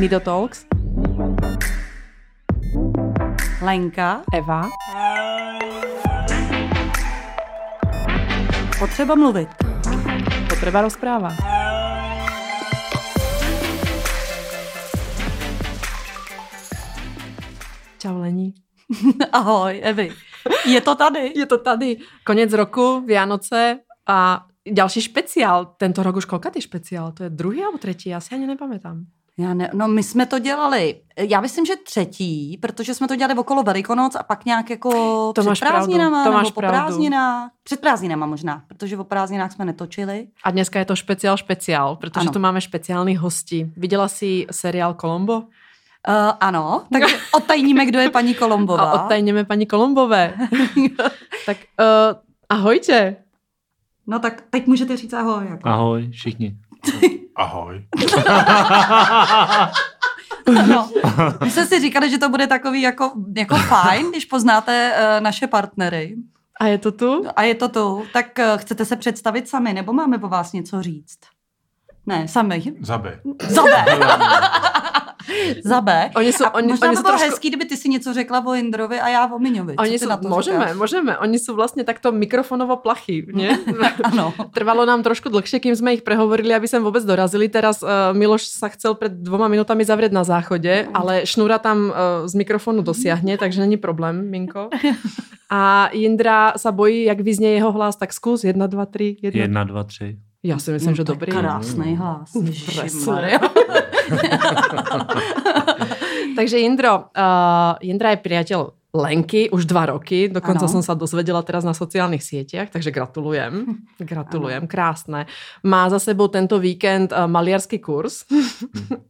Nido Talks. Lenka. Eva. Potřeba mluvit. Potreba rozpráva. Čau Lení. Ahoj, Evi. Je to tady. Je to tady. Konec roku, Vianoce a další špeciál. Tento rok už koľkatý špeciál? To je druhý alebo třetí? Já si ani nepamätám. Já ne, no my jsme to dělali, já myslím, že třetí, protože jsme to dělali okolo Velikonoc a pak nějak jako To před máš prázdninama, to máš nebo po pravdu. prázdninách. Před prázdninama možná, protože o prázdninách jsme netočili. A dneska je to špeciál špeciál, protože Ano. tu máme špeciální hosti. Viděla jsi seriál Kolombo? Uh, ano, takže odtajníme, kdo je paní Kolombová. A odtajněme paní Kolombové. tak uh, ahojte. No tak teď můžete říct ahoj. Jako. Ahoj všichni. Ahoj. No. My jsme si říkali, že to bude takový jako, jako fajn, když poznáte uh, naše partnery. A je to tu? A je to tu. Tak uh, chcete se představit sami, nebo máme po vás něco říct? Ne, sami. Zabe. Zabe. Zabe. Oni jsou, A oni, možná oni by jsou bylo trošku... hezký, kdyby ty si něco řekla o Indrovi a já o Miňovi. Oni sú, na to môžeme, říkáš? môžeme. Oni sú vlastne takto mikrofonovo plachy, nie? Ano. Trvalo nám trošku dlhšie, kým sme ich prehovorili, aby sem vôbec dorazili. Teraz uh, Miloš sa chcel pred dvoma minutami zavrieť na záchode, ale šnúra tam uh, z mikrofonu dosiahne, takže není problém, Minko. A Jindra sa bojí, jak vyznie jeho hlas, tak skús, 1, 2, 3, 1. Jedna, dva, tři. Já si myslím, že No, to je dobrý. Krásný hlas. Ježišmarja. Takže Jindro, uh, Jindra je priateľ Lenky už dva roky, dokonca Ano. som sa dozvedela teraz na sociálnych sieťach, takže gratulujem. Gratulujem, krásne. Má za sebou tento víkend uh, maliarský kurz.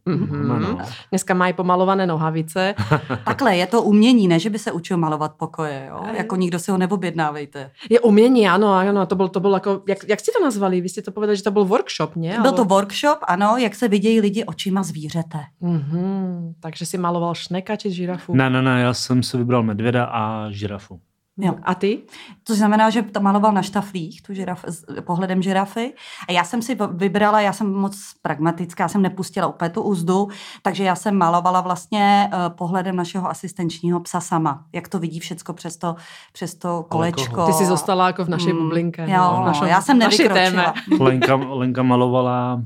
Mhm. Ano. Dneska mají pomalované nohavice. Takhle, je to umění, ne, že by se učil malovat pokoje, jo? Jako nikdo si ho neobjednávejte. Je umění, ano, ano, to byl, to byl jako, jak, jak jste to nazvali? Vy jste to povedali, že to byl workshop, ne? Byl to workshop, ano, jak se vidějí lidi očima zvířete. Mhm, takže si maloval šneka či žirafu? Ne, ne, ne, já jsem si vybral medvěda a žirafu. Jo. A ty? To znamená, že to maloval na štaflích, tu žiraf, s pohledem žirafy. A já jsem si vybrala, já jsem moc pragmatická, já jsem nepustila úplně tu úzdu, takže já jsem malovala vlastně uh, pohledem našeho asistenčního psa sama. Jak to vidí všecko přes to, přes to kolečko. Ty jsi zostala jako v naší Mm, bublinke. Jo, no, v našom- já jsem nevykročila. Lenka, Lenka malovala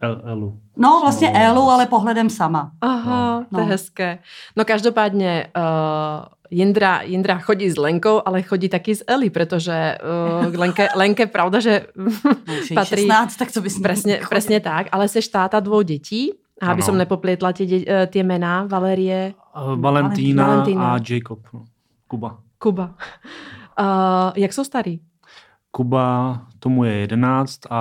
El, Elu. No, vlastně No. Elu, ale pohledem sama. Aha, to je No. hezké. No každopádně uh, Jindra, Jindra chodí s Lenkou, ale chodí taky s Eli, protože uh, Lenke, Lenke pravda, že No, patří 16, tak co bys presne, presne tak, ale seš táta dvou dětí. A aby som nepoplietla tie, de- eh, tie mená, Valérie, Uh, Valentína, Valentína. a Jacob. No. Kuba. Kuba. Uh, jak jsou starý? Kuba, tomu je 11 a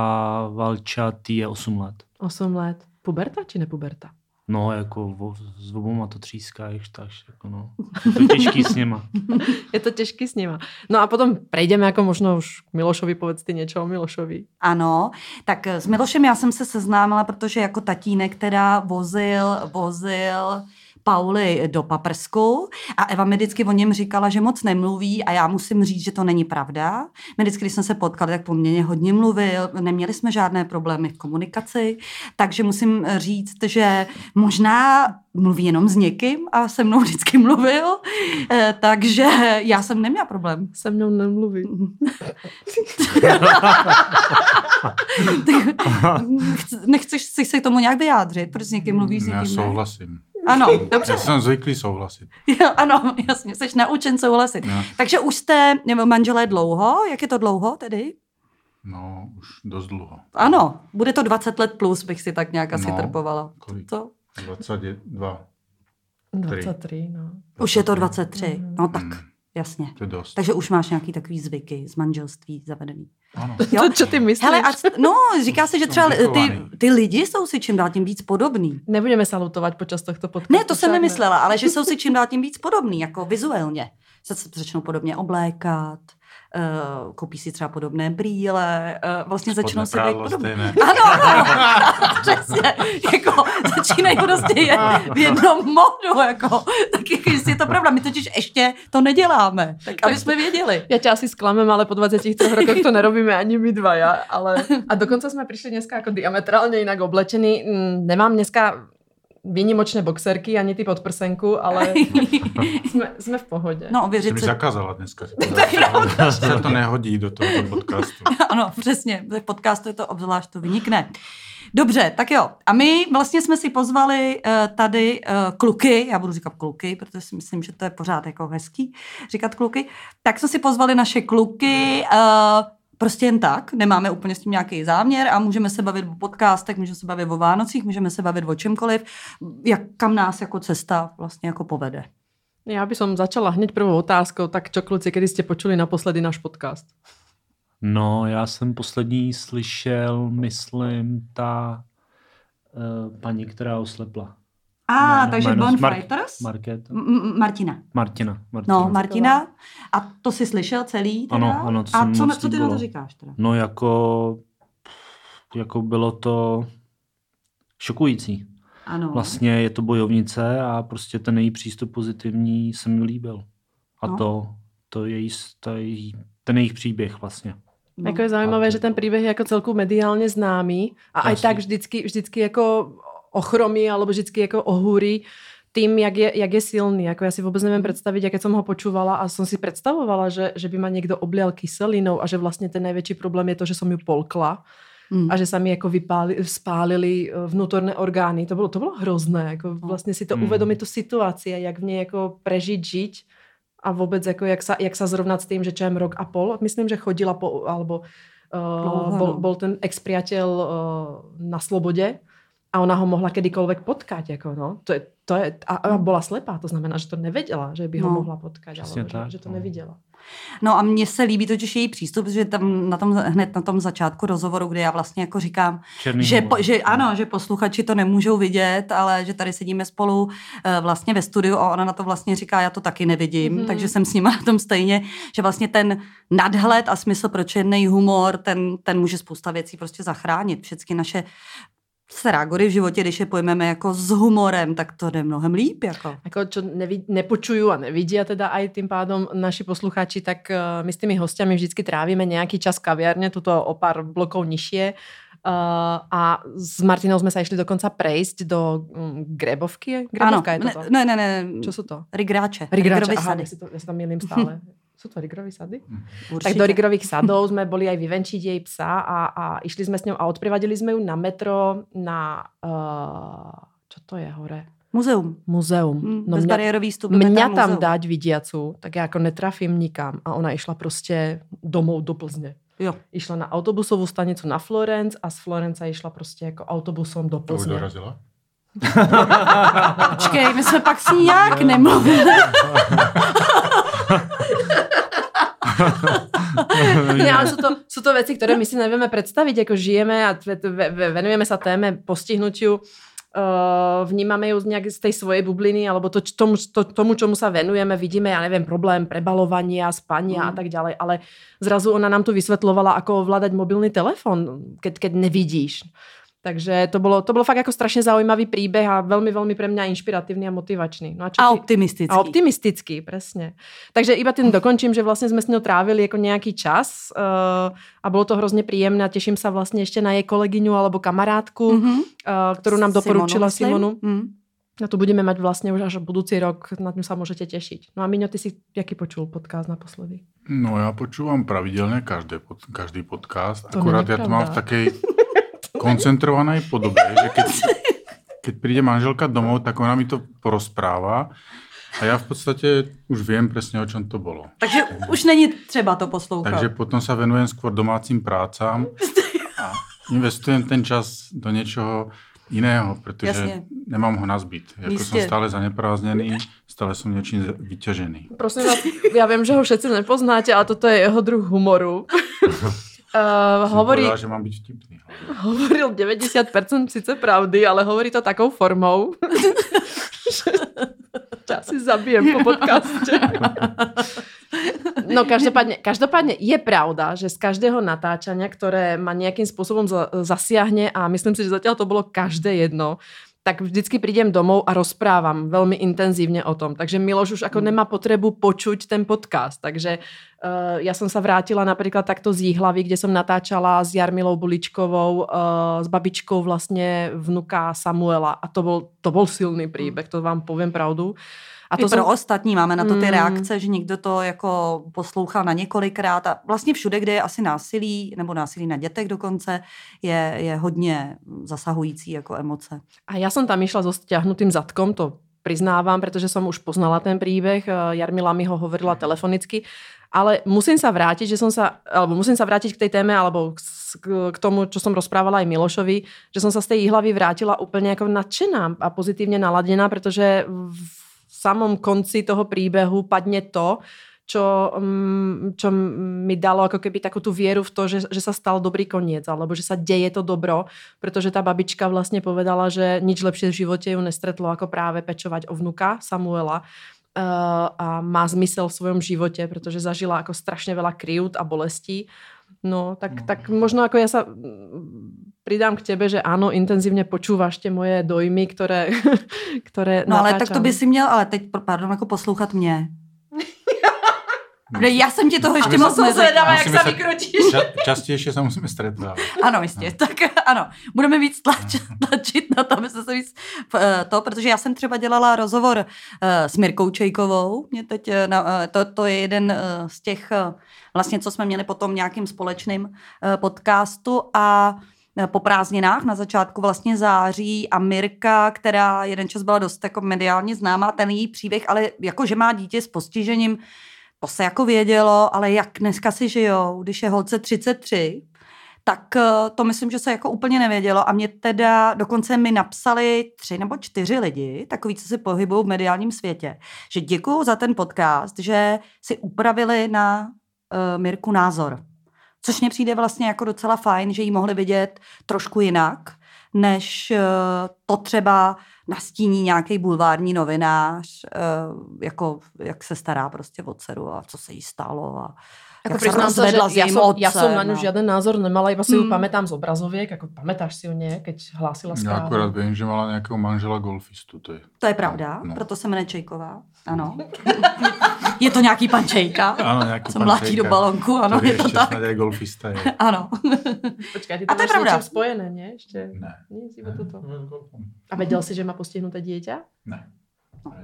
Valča, tý je 8 let. 8 let. Puberta či nepuberta? No, jako s oboma to tříská, ještě tak, jako no. Je to těžký s něma. Je to těžký s nima. No a potom prejdeme jako možno už k Milošovi, povedz ty něco o Milošovi. Ano, tak s Milošem já jsem se seznámila, protože jako tatínek teda vozil, vozil Pauli do paprsku a Eva mi vždycky o něm říkala, že moc nemluví a já musím říct, že to není pravda. My vždycky, když jsme se potkali, tak poměrně hodně mluvil, neměli jsme žádné problémy v komunikaci, takže musím říct, že možná mluví jenom s někým a se mnou vždycky mluvil, eh, takže já jsem neměla problém. Se mnou nemluví. Chc- Nechceš si se k tomu nějak vyjádřit, proč s někým mluvíš s Já někým ne? Ano, dobře. Já jsem zvyklý souhlasit. Jo, ano, jasně, jsi naučen souhlasit. No, Takže už jste manželé dlouho? Jak je to dlouho tedy? no už dost dlouho. Ano, bude to 20 let plus, bych si tak nějak asi No. trpovala. Kolik? Co? 22. 23, no. Už je to 23, no tak, Hmm, jasně. to je dost. Takže už máš nějaký takový zvyky z manželství zavedený. Ano. Jo? To, čo ty myslíš? Hele, a, no, říká se, že třeba ty, ty lidi jsou si čím dál tím víc podobný. Nebudeme salutovat počas tohto podcastu. Ne, to jsem nemyslela, ale že jsou si čím dál tím víc podobný, jako vizuálně. Se se začnou podobně oblékat, uh, koupí si třeba podobné brýle, uh, vlastně Spodné začnou si být podobné. Ano, ano, přesně, jako začínají prostě jet v jednom modu, jako, tak jako jestli je to pravda, my totiž ještě to neděláme, tak aby jsme věděli. Já tě asi sklamem, ale po 23 rokoch to nerobíme ani my dvaja, ale a dokonce jsme přišli dneska jako diametrálně jinak oblečený. Mm, Nemám dneska výnimočné boxerky, ani ty podprsenku, ale jsme, jsme v pohodě. No, Jsi ověřit se. zakázala dneska. se to nehodí do tohoto podcastu. Ano, přesně. V podcastu je to obzvlášť to vynikne. Dobře, tak jo. A my vlastně jsme si pozvali uh, tady uh, kluky, já budu říkat kluky, protože si myslím, že to je pořád jako hezký říkat kluky, tak jsme si pozvali naše kluky uh, prostě jen tak, nemáme úplně s tím nějaký záměr a můžeme se bavit o podcastech, můžeme se bavit o Vánocích, můžeme se bavit o čemkoliv, jak, kam nás jako cesta vlastně jako povede. Já by som začala hneď prvou otázkou, tak čo kluci, kedy ste počuli naposledy náš podcast? No, já jsem poslední slyšel, myslím, ta uh, paní, která oslepla. A, Jméno- takže Bonfighters? Market. M- M- Martina. Martina. Martina. No, Martina. A to jsi slyšel celý teda? Ano, ano, to A co, moc co ty na to říkáš teda? No jako, jako bylo to šokující. Ano. Vlastně je to bojovnice a prostě ten její přístup pozitivní se mi líbil. A No. to, to její, to její, ten jejich příběh vlastně. No. Jako je zaujímavé, že ten príbeh je ako celku mediálne známy a aj Jasne. tak vždycky, vždycky jako ochromí alebo vždycky jako ohúri tým, jak je, jak je silný. Ako ja si vôbec neviem predstaviť, a keď som ho počúvala a som si predstavovala, že, že by ma niekto oblial kyselinou a že vlastne ten najväčší problém je to, že som ju polkla Mm. a že sa mi jako vypáli, spálili eh, vnútorné orgány. To bylo, to bylo hrozné. Jako vlastně si to Mm. uvedomit tu situaci a jak v nej jako prežiť, žiť a vůbec jako jak sa, jak sa zrovnat s tým, že čem rok a pol. Myslím, že chodila po, alebo Dlouho, uh, bol, no. bol ten ex-priateľ uh, na slobode a ona ho mohla kedykoľvek potkať. Jako, no. to je, to je, a, a bola slepá, to znamená, že to nevedela, že by ho No. mohla potkať, Přesně alebo že, tak, že to no. neviděla. No a mně se líbí totiž její přístup, že tam na tom, hned na tom začátku rozhovoru, kde já vlastně jako říkám, Černý že, po, že ano, že posluchači to nemůžou vidět, ale že tady sedíme spolu eh, vlastně ve studiu a ona na to vlastně říká, já to taky nevidím, Mhm. mm-hmm. takže jsem s nima na tom stejně, že vlastně ten nadhled a smysl pro černý humor, ten, ten může spousta věcí prostě zachránit. Všechny naše srágory v životě, když je pojmeme jako s humorem, tak to jde mnohem líp. Jako. Ako čo nevi, nepočujú a nevidia teda aj tým pádom naši posluchači, tak uh, my s tými hostiami vždycky trávime nejaký čas v kaviarne, tuto o pár blokov nižšie. Uh, a s Martinou sme sa išli dokonca prejsť do um, Grebovky. Grebovka je toto. ne, ne, ne, Čo sú to? Rigráče. Rigráče, Rigrovy aha, ja si to, ja si to milím stále. Sú to Rigrovy sady? Určitě. Tak do Rigrových sadov sme boli aj vyvenčiť jej psa a, a išli sme s ňou a odprivadili sme ju na metro na... Uh, čo to je hore? Muzeum. Muzeum. Mm, No mňa, bezbariérový vstup mňa tam muzeum. dať vidiacu, tak ja ako netrafím nikam. A ona išla prostě domov do Plzně. Jo. Išla na autobusovú stanicu na Florence a z Florence išla prostě jako autobusom do To Plzně. dorazila? Počkej, my jsme pak s ní nějak nemluvili. Ne, ale sú to, sú to veci, ktoré my si nevieme predstaviť, ako žijeme a ve- ve- ve- venujeme sa téme postihnutiu, uh, vnímame ju z nejak z tej svojej bubliny, alebo to, tomu, to, tomu, čomu sa venujeme, vidíme, ja neviem, problém prebalovania, spania Mm. a tak ďalej, ale zrazu ona nám tu vysvetlovala, ako ovládať mobilný telefon, keď, keď nevidíš. Takže to bolo, to bolo fakt ako strašne zaujímavý príbeh a veľmi, veľmi pre mňa inšpiratívny a motivačný. No a čo A optimistický. a optimistický, presne. Takže iba tým dokončím, že vlastne sme s ňou trávili ako nejaký čas uh, a bolo to hrozne príjemné a teším sa vlastne ešte na jej kolegyňu alebo kamarátku, Mhm. uh, ktorú nám doporučila myslím. Simonu. Mhm. A tu budeme mať vlastne už až budúci rok, na ňu sa môžete tešiť. No a Miňo, ty si jaký počul podcast naposledy? No já počúvam pravidelně každý, pod, každý podcast, To akorát já to mám v takej koncentrované podobě, že keď, keď príde manželka domov, tak ona mi to porozpráva a já v podstatě už vím přesně, o čem to bylo. Takže už není třeba to poslouchat. Takže potom sa venujem skôr domácím prácám a investujem ten čas do něčeho jiného, protože Jasně. Nemám ho nazbít. Jako Jistě. jsem stále zaneprázdněný, stále jsem něčím vyťažený. Prosím vás, ja viem, že ho všetci nepoznáte, ale toto je jeho druh humoru. Uh, hovorí, povedal, že mám být vtipný. hovoril 90% sice pravdy, ale hovorí to takou formou, že ťa asi zabijem po podcaste. No každopádne, každopádne je pravda, že z každého natáčania, ktoré ma nejakým spôsobom za, zasiahne a myslím si, že zatiaľ to bolo každé jedno, tak vždycky prídem domov a rozprávam veľmi intenzívne o tom. Takže Miloš už ako nemá potrebu počuť ten podcast. Takže Uh, ja som sa vrátila napríklad takto z Jihlavy, kde som natáčala s Jarmilou Buličkovou, uh, s babičkou vlastne vnuka Samuela a to bol, to bol silný príbeh, to vám poviem pravdu. A to I pro ostatní máme na to ty mm. reakce, že někdo to jako poslouchal na několikrát a vlastně všude, kde je asi násilí, nebo násilí na dětech dokonce, je, je hodně zasahující jako emoce. A já jsem tam išla so stiahnutým zadkom, to priznávam, pretože som už poznala ten príbeh. Jarmila mi ho hovorila telefonicky. Ale musím sa vrátiť, že som sa, alebo musím sa vrátiť k tej téme, alebo k, k tomu, čo som rozprávala aj Milošovi, že som sa z tej hlavy vrátila úplne ako nadšená a pozitívne naladená, pretože v samom konci toho príbehu padne to, čo, mm, čo mi dalo ako keby takú tú vieru v to, že, že sa stal dobrý koniec, alebo že sa deje to dobro, pretože tá babička vlastne povedala, že nič lepšie v živote ju nestretlo ako práve pečovať o vnuka Samuela uh, a má zmysel v svojom živote, pretože zažila ako strašne veľa kryút a bolestí. No, tak, no. tak možno ako ja sa pridám k tebe, že áno, intenzívne počúvaš tie moje dojmy, ktoré, ktoré No natáčam. ale tak to by si měl, ale teď, pardon, jako poslouchat mě. Já jsem ti toho ještě moc nezvedala, jak se vykrutíš. Ča, častěji se musíme stretovat. Ano, jistě. No. Tak ano, budeme víc tlač, tlačit na to, aby se víc eh, to, protože já jsem třeba dělala rozhovor uh, s Mirkou Čejkovou. Mě teď, uh, to, to je jeden uh, z těch, vlastně, co jsme měli potom nějakým společným podcastu a po prázdninách na začátku vlastně září a Mirka, která jeden čas byla dost jako mediálně známá, ten její příběh, ale jako, že má dítě s postižením, to se jako vědělo, ale jak dneska si žijou, když je holce 33, tak eh, to myslím, že se jako úplně nevědělo a mě teda dokonce mi napsali tři nebo čtyři lidi, takový, co se pohybují v mediálním světě, že děkuju za ten podcast, že si upravili na uh, Mirku názor. Což mně přijde vlastně jako docela fajn, že ji mohli vidět trošku jinak, než uh, to třeba nastíní nějaký bulvární novinář, eh, jako jak se stará prostě o dceru a co se jí stalo a Ako priznám sa, že ja som, ja som na ňu no. žiaden názor nemala, iba si ju mm. pamätám z obrazoviek, ako pamätáš si ju nie, keď hlásila správu? Ja akorát viem, že mala nejakého manžela golfistu. To je, to je pravda, no. proto se jmenuje Čejková. Ano. je to nějaký pan Čejka, ano, nějaký co mlátí do balonku, ano, to je to tak. je golfista. Je. Ano. Počkej, ty to, A to je pravda. spojené, nie? Ešte? Ne. Nic, iba toto. A vedel si, že má postihnuté dieťa? Ne.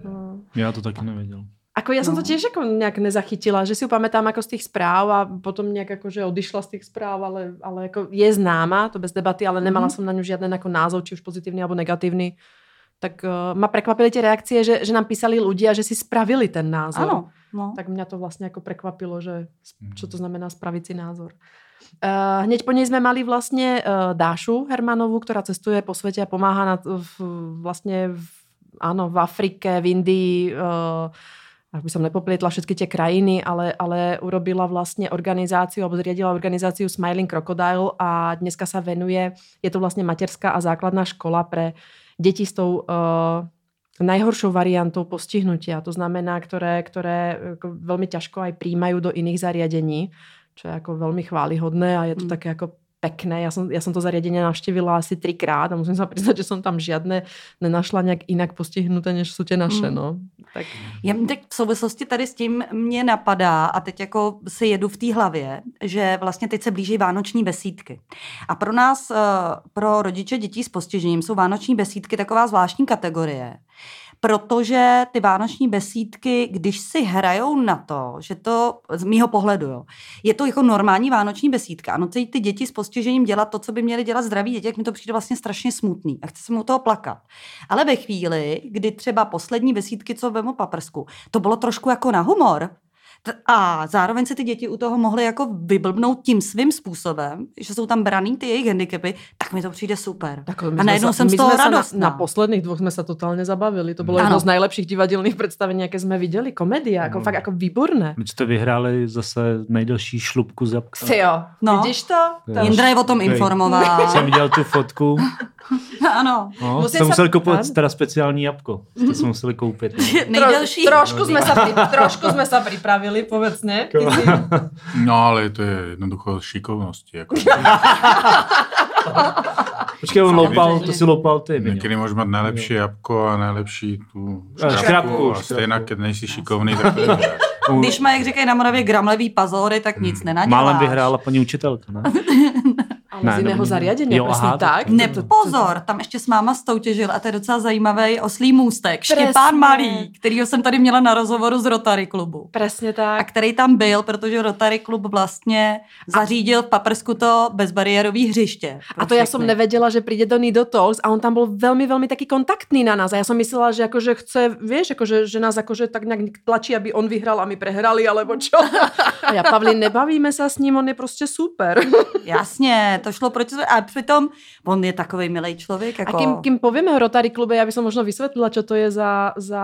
No. Já to taky nevěděl. Ako ja som no. to tiež ako nejak nezachytila, že si ju pamätám ako z tých správ a potom nejak ako, že odišla z tých správ, ale, ale ako je známa, to bez debaty, ale nemala mm. som na ňu žiaden ako názov, či už pozitívny alebo negatívny. Tak uh, ma prekvapili tie reakcie, že, že nám písali ľudia, že si spravili ten názor. Áno. No. Tak mňa to vlastne ako prekvapilo, že čo to znamená spraviť si názor. Uh, hneď po nej sme mali vlastne uh, Dášu Hermanovú, ktorá cestuje po svete a pomáha na, v, vlastne v, áno, v Afrike, v Indii, uh, aby som nepoplietla všetky tie krajiny, ale, ale urobila vlastne organizáciu, alebo zriadila organizáciu Smiling Crocodile a dneska sa venuje, je to vlastne materská a základná škola pre deti s tou uh, najhoršou variantou postihnutia. To znamená, ktoré, ktoré veľmi ťažko aj príjmajú do iných zariadení, čo je ako veľmi chválihodné a je to mm. také ako pekné. Ja som, ja som to zariadenie navštívila asi trikrát a musím sa priznať, že som tam žiadne nenašla nějak jinak postihnuté, než jsou tě naše. Mm. No. Tak. Já, tak v souvislosti tady s tím mě napadá a teď jako si jedu v té hlavě, že vlastně teď se blíží vánoční besídky. A pro nás, eh, pro rodiče dětí s postižením jsou vánoční besídky taková zvláštní kategorie, protože ty vánoční besídky, když si hrajou na to, že to, z mýho pohledu, jo, je to jako normální vánoční besídka. Ano, ty děti s postižením dělat to, co by měly dělat zdraví děti, jak mi to přijde vlastně strašně smutný a chce se mu toho plakat. Ale ve chvíli, kdy třeba poslední besídky, co vemu paprsku, to bylo trošku jako na humor, a zároveň se ty děti u toho mohly jako vyblbnout tím svým způsobem, že jsou tam braný ty jejich handicapy, tak mi to přijde super. Tak a najednou jsem z toho radostná. Na, na posledních dvou jsme se totálně zabavili. To bylo ano. jedno z nejlepších divadelných představení, jaké jsme viděli. Komedie, jako no. fakt jako výborné. My jste vyhráli zase nejdelší šlubku z jabka. Ty jo, no. vidíš to? to Jindra je o tom informoval. Jsem viděl tu fotku. ano. No, jste museli koupit teda speciální jabko. Jste se museli koupit. No. Nejdelší. Tro, trošku, jsme se, trošku jsme se připravili povedz, ne? No ale to je jednoducho šikovnosti. Jako. Počkej, on loupal, to si loupal ty. Někdy můžeš mít nejlepší jabko a nejlepší tu škrabku. škrabku a stejně, když nejsi šikovný, tak to je když má, jak říkají na Moravě, gramlevý pazory, tak nic nenaděláš. Málem vyhrála paní učitelka, ne? Ne, z jiného zariadení, jo, presne aha, tak. to- Ne, pozor, tam ještě s máma stoutěžil a to je docela zajímavý oslý můstek. Přesně. Štěpán Malý, kterýho jsem tady měla na rozhovoru z Rotary klubu. Presne A tak. který tam byl, protože Rotary klub vlastně zařídil v Paprsku to bezbariérový hřiště. A to ja som nevedela, že príde do Nido Talks a on tam bol veľmi, veľmi taký kontaktný na nás. A ja som myslela, že akože chce, vieš, akože, že nás akože tak nejak tlačí, aby on vyhral a my prehrali, alebo čo. A ja, Pavlín, nebavíme sa s ním, on je prostě super. Jasně, to šlo proti sobě. A přitom on je takový milý člověk. Jako... A kým, kým povieme o Rotary klube, ja by som možno vysvetlila, čo to je za, za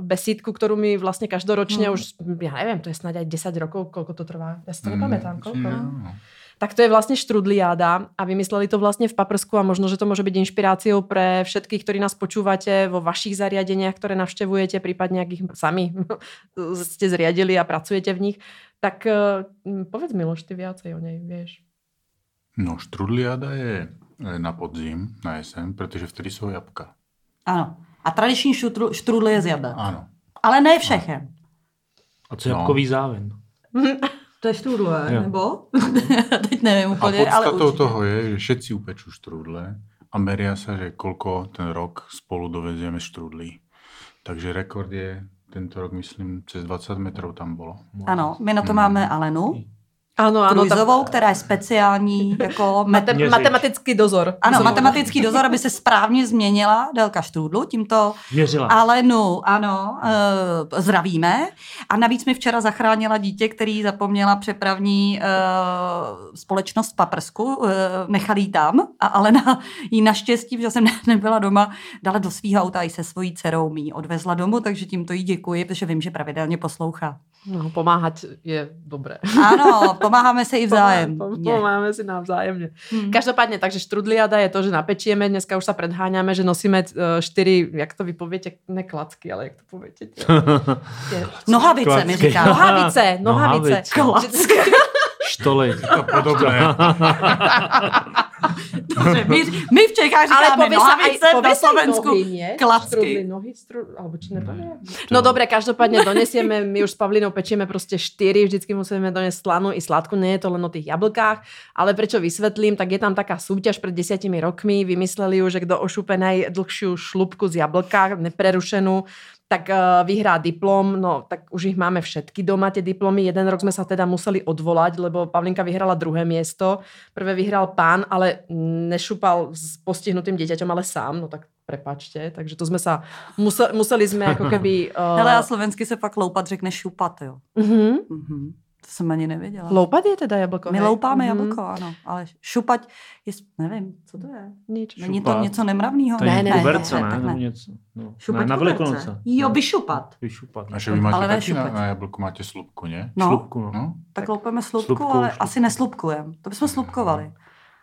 besídku, ktorú my vlastne každoročne Hmm. už, ja neviem, to je snáď aj 10 rokov, koľko to trvá. Ja si to Mm, nepamätám, koľko. no. Tak to je vlastne štrudliáda a vymysleli to vlastne v Paprsku a možno, že to môže byť inšpiráciou pre všetkých, ktorí nás počúvate vo vašich zariadeniach, ktoré navštevujete, prípadne ak ich sami ste zriadili a pracujete v nich. Tak eh, povedz Miloš, ty viacej o nej vieš. No, štrudliáda je eh, na podzim, na jesen, protože vtedy jsou jabka. Ano. A tradiční šutru, štrudl je z jablek. Ano. Ale ne všechen. A co jabkový závin? To je štrudle, Jo. nebo? Teď nevím A úplně, ale podstatou určitě. toho je, že všetci upečú štrudle a meria sa, že koľko ten rok spolu dovezieme štrudlí. Takže rekord je tento rok, myslím, přes 20 metrů tam bolo. Ano, my na to máme Alenu Áno, áno. tam- Krujzovou, která je speciální jako. Mate- Měřič. matematický dozor. Ano, matematický dozor, aby se správně změnila délka štrůdlu, tímto Měřila. Alenu, ano, e, zdravíme. A navíc mi včera zachránila dítě, který zapomněla přepravní e, společnost v Paprsku, e, nechali jí tam a Alena jí naštěstí, že jsem ne- nebyla doma, dala do svého auta i se svojí dcerou mi ji odvezla domů, takže tímto jí děkuji, protože vím, že pravidelně poslouchá. No, pomáhať je dobré. Ano, pomáháme se i vzájem. Pom- Pomáme si navzájemne. Každopádne, takže štrudliada je to, že napečieme, dneska už sa predháňame, že nosíme uh, štyri, jak to vy poviete, ne klacky, ale jak to tie, Nohavice mi Klacky. říká. nohavice, nohavice. Nohavice. Štoly. To podobné. Dobře, my, my v Čechách Ale říkáme povie sa aj, nohavice, sa aj Slovensku nohy, klacky. Nohy, stru, alebo či nepovie? No dobre, každopádne donesieme, my už s Pavlinou pečieme proste štyri, vždycky musíme doniesť slanú i sladku, nie je to len o tých jablkách, ale prečo vysvetlím, tak je tam taká súťaž pred desiatimi rokmi, vymysleli ju, že kto ošupe najdlhšiu šlubku z jablka, neprerušenú, tak uh, vyhrá diplom, no tak už ich máme všetky doma, tie diplomy. Jeden rok sme sa teda museli odvolať, lebo Pavlinka vyhrala druhé miesto. Prvé vyhral pán, ale nešupal s postihnutým dieťaťom, ale sám, no tak prepačte. Takže to sme sa, museli, museli sme ako keby... Uh, Hele, a slovensky se pak loupat řekne šupat, jo. uh-huh. Mhm. To jsem ani nevěděla. Loupat je teda jablko, My hej? loupáme Mhm. jablko, ano. Ale šupat je, nevím, co to je? Nič. Není to Šupat. něco nemravného? To je Ne, ne, kuberce, ne, ne? tak Nebo něco. No. Šupat ne, na. Velikonoce. Jo, No. vyšupat. Vyšupat. A že vy máte Ale ne taky na, šupat. na jablku máte slupku, ne? No, Šlupku, no. No? tak loupeme slupku, Slupku, ale šlupku. asi neslupkujeme. To bychom slupkovali.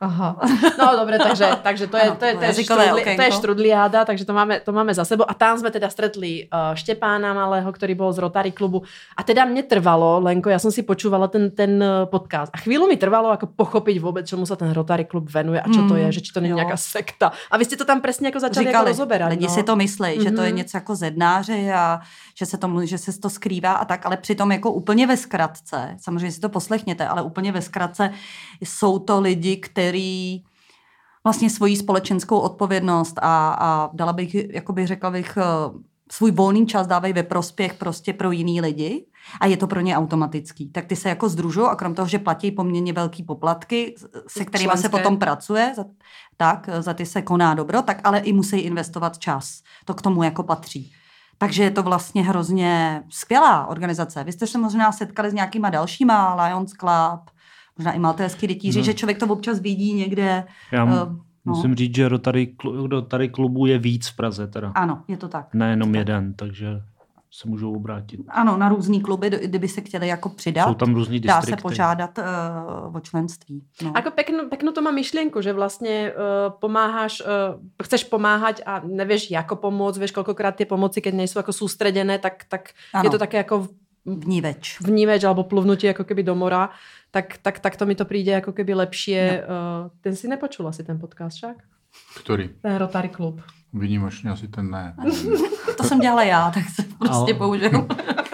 Aha. No dobre, takže, takže to je, Ano, to je, to je, štrudli, to je štrudliáda, takže to máme, to máme za sebou. A tam sme teda stretli uh, Štepána Malého, ktorý bol z Rotary klubu. A teda mne trvalo, Lenko, ja som si počúvala ten, ten eh, podcast. A chvíľu mi trvalo ako pochopiť vôbec, čomu sa ten Rotary klub venuje a čo to Mm, je, že či to není nejaká sekta. A vy ste to tam presne ako začali Říkali, ako rozoberať. lidi no. si to myslí, že to je Mhm. něco jako zednáři a že se, to, že se to skrývá a tak, ale přitom jako úplně ve zkratce, samozřejmě si to poslechněte, ale úplně ve zkratce jsou to lidi, kteří vlastně svoji společenskou odpovědnost a, a dala bych, jako bych řekla bych, eh, svůj volný čas dávají ve prospěch prostě pro jiný lidi a je to pro ně automatický. Tak ty se jako združují a krom toho, že platí poměrně velký poplatky, se kterými se Členské. potom pracuje, za, tak za ty se koná dobro, tak ale i musí investovat čas. To k tomu jako patří. Takže je to vlastně hrozně skvělá organizace. Vy jste se možná setkali s nějakýma dalšíma, Lions Club, možná i Maltéský rytíři, No. že člověk to občas vidí někde. Já eh, mu- musím říct, že Rotary, klu- Rotary klubů je víc v Praze teda. Ano, je to tak. Nejenom jeden, takže se můžou obrátit. Ano, na různý kluby, do- kdyby se chtěli jako přidat, Jsou tam různý dá distrikty. se požádat uh, o členství. No. Ako peknú, peknú to má myšlienku, že vlastne uh, pomáhaš, uh, chceš pomáhať a nevieš, ako pomôcť, vieš, koľkokrát tie pomoci, keď nie sú ako sústredené, tak, tak je to také ako Vníveč. vnímeč alebo pluvnutie ako keby do mora, tak, tak, tak to mi to príde ako keby lepšie. No. Uh, ten si nepočul asi ten podcast však? Ktorý? Ten Rotary klub. Výnimočne asi ten ne. To jsem dělala já, tak se prostě Ale- použil.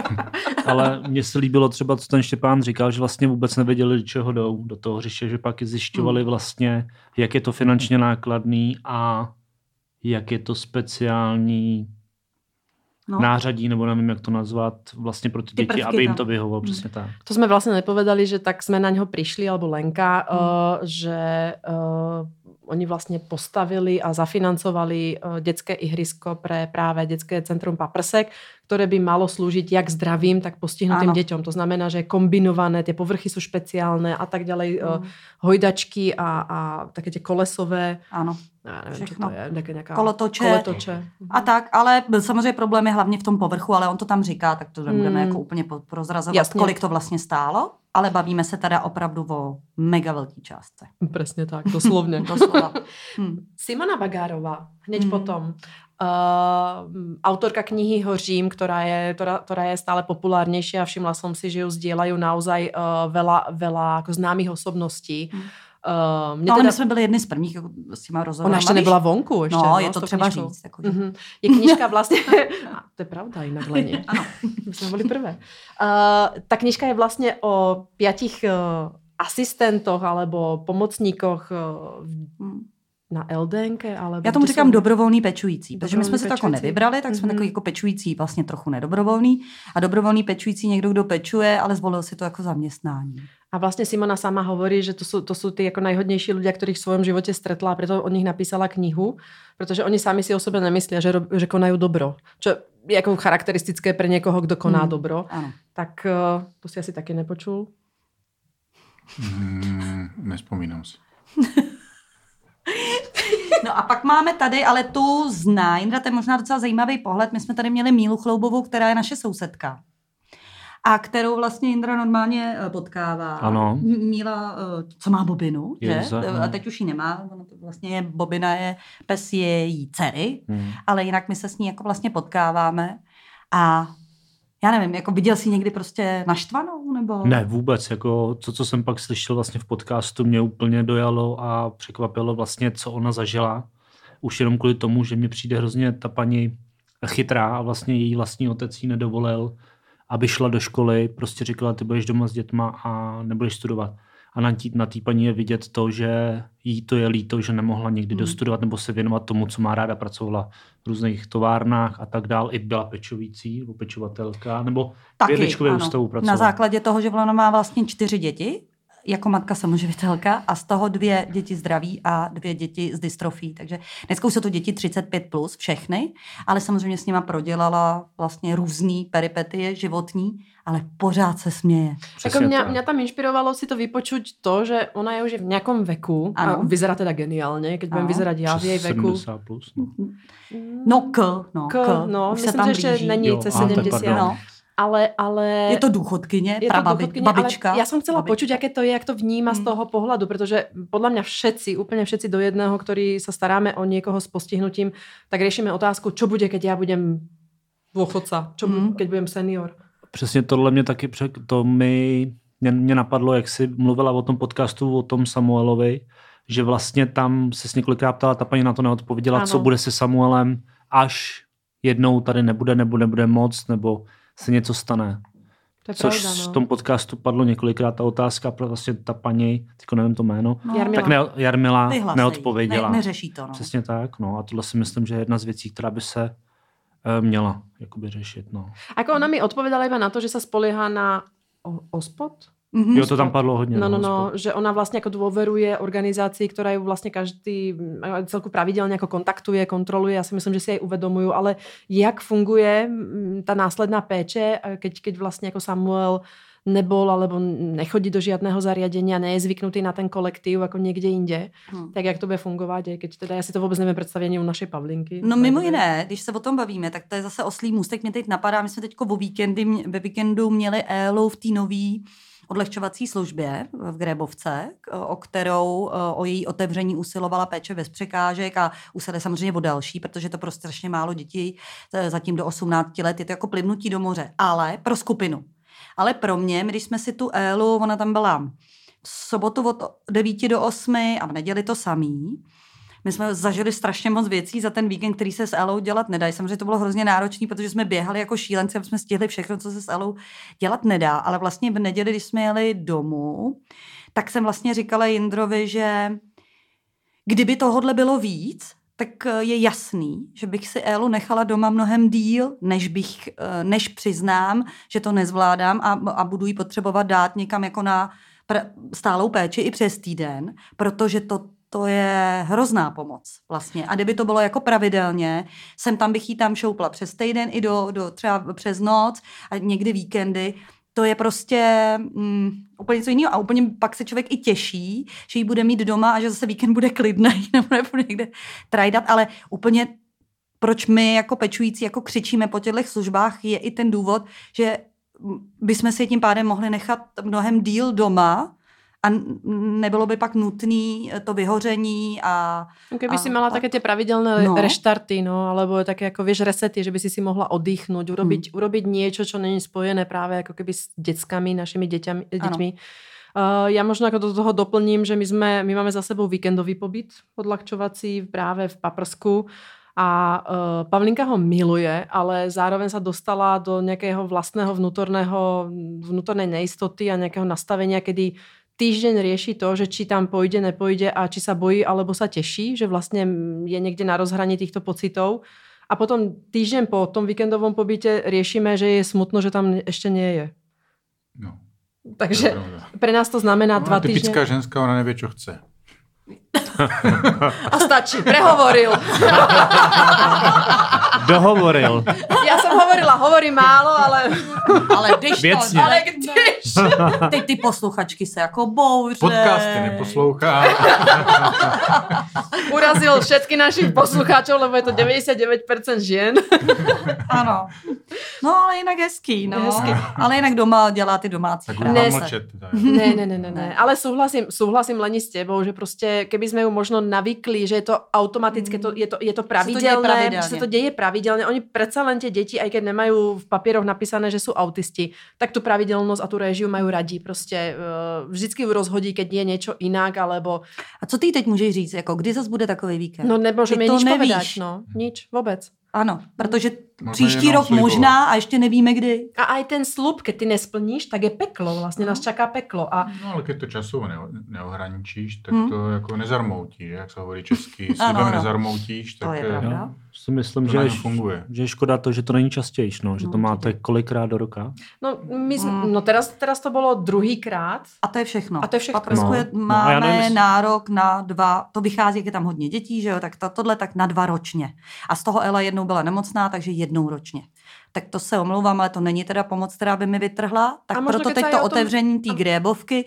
ale mně se líbilo třeba, co ten Štěpán říkal, že vlastně vůbec nevěděli, do čeho jdou do toho hřiště, že pak zjišťovali vlastně, jak je to finančně nákladný a jak je to speciální No. nářadí, nebo nevím, jak to nazvat, vlastně pro ty, Ty děti, prvky aby jim tam. to vyhovovalo, přesně tak. To sme vlastne nepovedali, že tak sme na ňo prišli, alebo Lenka, Mm. uh, že uh, oni vlastne postavili a zafinancovali uh, detské ihrisko pre práve detské centrum Paprsek, ktoré by malo slúžiť jak zdravým, tak postihnutým deťom. To znamená, že kombinované, tie povrchy sú špeciálne a tak ďalej. Uh, hojdačky a, a také tie kolesové, Ano. já nevím, Všechno. čo to je, nějaká Kolotoče. kolotoče. A tak, ale samozřejmě problém je hlavně v tom povrchu, ale on to tam říká, tak to nebudeme Mm. jako úplně prozrazovat, Jasně. kolik to vlastně stálo, ale bavíme se teda opravdu o mega velký částce. Presne tak, doslovne. Doslova. Hm. Simona Bagárová, hneď Mhm. potom. Uh, autorka knihy Hořím, ktorá je, ktorá, ktorá je stále populárnejšia a všimla som si, že ju zdieľajú naozaj uh, veľa, veľa ako známych osobností. Mhm. Uh, mne No, ale teda, my jsme byli jedni z prvních jako, s těma rozhovorama. ona ještě nebyla vonku. Ještě, No, je s to třeba knižkou. říct. Jako, že... Mhm. Je knižka vlastně, to je pravda jinak Leni. Ano. My jsme byli prvé. Uh, ta knižka je vlastně o pětich uh, asistentoch alebo pomocníkoch uh, v-. na LDNK, alebo Já tomu říkám jsou- dobrovolný pečující, protože my jsme Dobrovolný si to jako pečující. nevybrali, tak jsme Mhm. takový jako pečující, vlastně trochu nedobrovolný. A dobrovolný pečující někdo, kdo pečuje, ale zvolil si to jako zaměstnání. A vlastne Simona sama hovorí, že to sú, to sú tí ako najhodnejší ľudia, ktorých v svojom živote stretla a preto o nich napísala knihu, pretože oni sami si o sebe nemyslia, že, rob, že konajú dobro. Čo je ako charakteristické pre niekoho, kto koná Hmm. dobro. Ano. Tak uh, to si asi taky nepočul. Mm, nespomínám si. No a pak máme tady, ale tu zná, Jindra, to je možná docela zajímavý pohled. My jsme tady měli Mílu Chloubovou, která je naše sousedka. A kterou vlastně Jindra normálně eh, potkává. Ano. Míla, eh, co má bobinu, že? Eh. A teď už ji nemá. Vlastně je, bobina je pes její dcery, Hmm. ale jinak my se s ní jako vlastně potkáváme. A já nevím, jako viděl jsi někdy prostě naštvanou? Nebo... Ne, vůbec. Jako to, co jsem pak slyšel vlastně v podcastu, mě úplně dojalo a překvapilo vlastně, co ona zažila. Už jenom kvůli tomu, že mě přijde hrozně ta paní chytrá a vlastně její vlastní otec jí nedovolil, aby šla do školy, prostě říkala, ty budeš doma s dětma a nebudeš studovat. A na té na tý paní je vidět to, že jí to je líto, že nemohla někdy Hmm. dostudovat nebo se věnovat tomu, co má ráda. Pracovala v různých továrnách a tak dál. I byla pečující nebo pečovatelka, nebo Taky, ano. ústavu pracovala. Na základě toho, že ona má vlastně čtyři děti, jako matka samoživitelka a z toho dvě děti zdraví a dvě děti z dystrofí. Takže dneska už jsou to děti 35+, plus, všechny, ale samozřejmě s nima prodělala vlastně různý peripetie životní, ale pořád se směje. Ako mňa, tak. mňa tam inšpirovalo si to vypočuť to, že ona je už v nejakom veku a Áno. vyzerá teda geniálne, keď budem Áno. vyzerať ja v jej veku. 70 plus. No. No k, no K, no, už se myslím, tam že ještě blíží. není Jo, cez a, tak 70. pardon. No, Ale, ale... je to důchodkyně, je to dôchodkyňa, babička. Ale ja som chcela babička. počuť, aké to je, jak to vníma z Mm. toho pohľadu, pretože podľa mňa všetci, úplne všetci do jedného, ktorí sa staráme o niekoho s postihnutím, tak riešime otázku, čo bude, keď ja budem dôchodca, čo Mm. mm. keď budem senior. Přesně tohle mě taky přek... to mi mě, mě napadlo, jak jsi mluvila o tom podcastu, o tom Samuelovi, že vlastně tam se s několikrát ptala, ta paní na to neodpověděla, Ano. co bude se Samuelem, až jednou tady nebude, nebo nebude moc, nebo se něco stane. To je Což pravda, no. v tom podcastu padlo několikrát ta otázka, pro vlastně ta paní, teďko nevím to jméno, No, Jarmila. tak ne, Jarmila vyhlasej. neodpověděla. Ne, neřeší to, no. Přesně tak, no a tohle si myslím, že je jedna z věcí, která by se eh, měla jakoby řešit, no. Ako ona mi odpovedala iba na to, že sa spolieha na o, ospod? Mhm. Jo, to tam padlo hodně. No, no, no, hospod. že ona vlastne ako dôveruje organizácii, ktorá ju vlastne každý mm, celku pravidelne ako kontaktuje, kontroluje. Ja si myslím, že si aj uvedomujú, ale jak funguje mm, tá následná péče, a keď, keď vlastne ako Samuel nebol alebo nechodí do žiadného zariadenia, nie je zvyknutý na ten kolektív ako niekde inde, Hm. tak jak to bude fungovat, keď teda ja si to vůbec nevím představit ani u našej Pavlinky. No mimo jiné, když se o tom bavíme, tak to je zase oslý můstek, mě teď napadá, my jsme teď o víkendy, ve víkendu měli Élu v té nový odlehčovací službě v Grébovce, o kterou o její otevření usilovala péče bez překážek a usiluje samozřejmě o další, protože to pro strašně málo dětí, e, zatím do 18 let, je to jako plivnutí do moře, ale pro skupinu. Ale pro mě, když jsme si tu Élu, ona tam byla v sobotu od 9 do 8 a v neděli to samý, my jsme zažili strašně moc věcí za ten víkend, který se s Elou dělat nedá. Samozřejmě to bylo hrozně náročné, protože jsme běhali jako šílenci, aby jsme stihli všechno, co se s Elou dělat nedá. Ale vlastně v neděli, když jsme jeli domů, tak jsem vlastně říkala Jindrovi, že kdyby tohodle bylo víc, tak eh, je jasný, že bych si Elu nechala doma mnohem díl, než, bych, eh, než přiznám, že to nezvládám a, a budu ji potřebovat dát někam jako na pr- stálou péči i přes týden, protože to to je hrozná pomoc vlastně. A kdyby to bylo jako pravidelně, jsem tam bych jí tam šoupla přes týden i do, do třeba přes noc a někdy víkendy, to je prostě mm, úplně něco jiného. A úplně pak se člověk i těší, že ji bude mít doma a že zase víkend bude klidný, nebo nebude někde trajdat, ale úplně proč my jako pečující jako křičíme po těchto službách, je i ten důvod, že bychom si tím pádem mohli nechat mnohem díl doma, a nebylo by pak nutné to vyhoření a... Kdyby a, si mala a, také tie pravidelné no. reštarty, no, alebo také ako, vieš, resety, že by si si mohla oddychnúť, urobiť, hmm. urobiť niečo, čo není spojené práve ako keby s deckami, našimi deťami, deťmi. Uh, ja možno ako do toho doplním, že my, sme, my máme za sebou víkendový pobyt odľahčovací práve v Paprsku a uh, Pavlinka ho miluje, ale zároveň sa dostala do nejakého vlastného vnútorného, vnútornej neistoty a nejakého nastavenia, kedy týždeň rieši to, že či tam pôjde, nepôjde a či sa bojí alebo sa teší, že vlastne je niekde na rozhraní týchto pocitov. A potom týždeň po tom víkendovom pobyte riešime, že je smutno, že tam ešte nie je. No. Takže pre nás to znamená no, dva týždne. Typická ženská, ona nevie, čo chce. A stačí, prehovoril. Dohovoril. Ja som hovorila, hovorím málo, ale... Ale když Věcně. to... Ale když... Teď ty posluchačky se jako bouře. Podcasty neposlouchá. Urazil všetky našich poslucháčov, lebo je to 99% žien. Ano. No, ale jinak hezký, no. Hezký. Ale jinak doma dělá ty domácí. Tak Ne, mlčet. Ne, ne, ne, ne, ne. Ale súhlasím, súhlasím Leni s tebou, že proste, keby sme ju možno navykli, že je to automatické, to, je, to, je to pravidelné, že sa to deje pravidelne. Oni predsa len tie deti, aj keď nemajú v papieroch napísané, že sú autisti, tak tú pravidelnosť a tú režiu majú radi. Proste uh, vždycky ju rozhodí, keď je niečo inak, alebo... A co ty teď můžeš říct, jako kdy zas bude takový víkend? No to nič nevíš. povedať. No, nič, vôbec. Ano, protože Možná příští rok slibovat. možná a ještě nevíme kdy. A aj ten slub, keď ty nesplníš, tak je peklo. Vlastne nás čaká peklo. A No ale keď to časovo ne, neohraničíš, tak Hmm. to jako nezarmoutí, jak se hovorí česky. Slibem ano. nezarmoutíš, To tak je eh, pravda. Jo? Si myslím, to že je, funguje. že je škoda to, že to není častější, no, že No, to máte kolikrát do roka. no, my, sme- Mm. no teraz, teraz to bolo druhýkrát. A to je všechno. A to je všechno. Paprsku No. je, No a já máme nevím, jestli- nárok na dva, to vychází, jak je tam hodně dětí, že jo, tak to, tohle tak na dva ročně. A z toho Ela jednou byla nemocná, takže jednou ročně. Tak to se omlouvám, ale to není teda pomoc, která by mi vytrhla. Tak proto teď to tom- otevření té a- grébovky,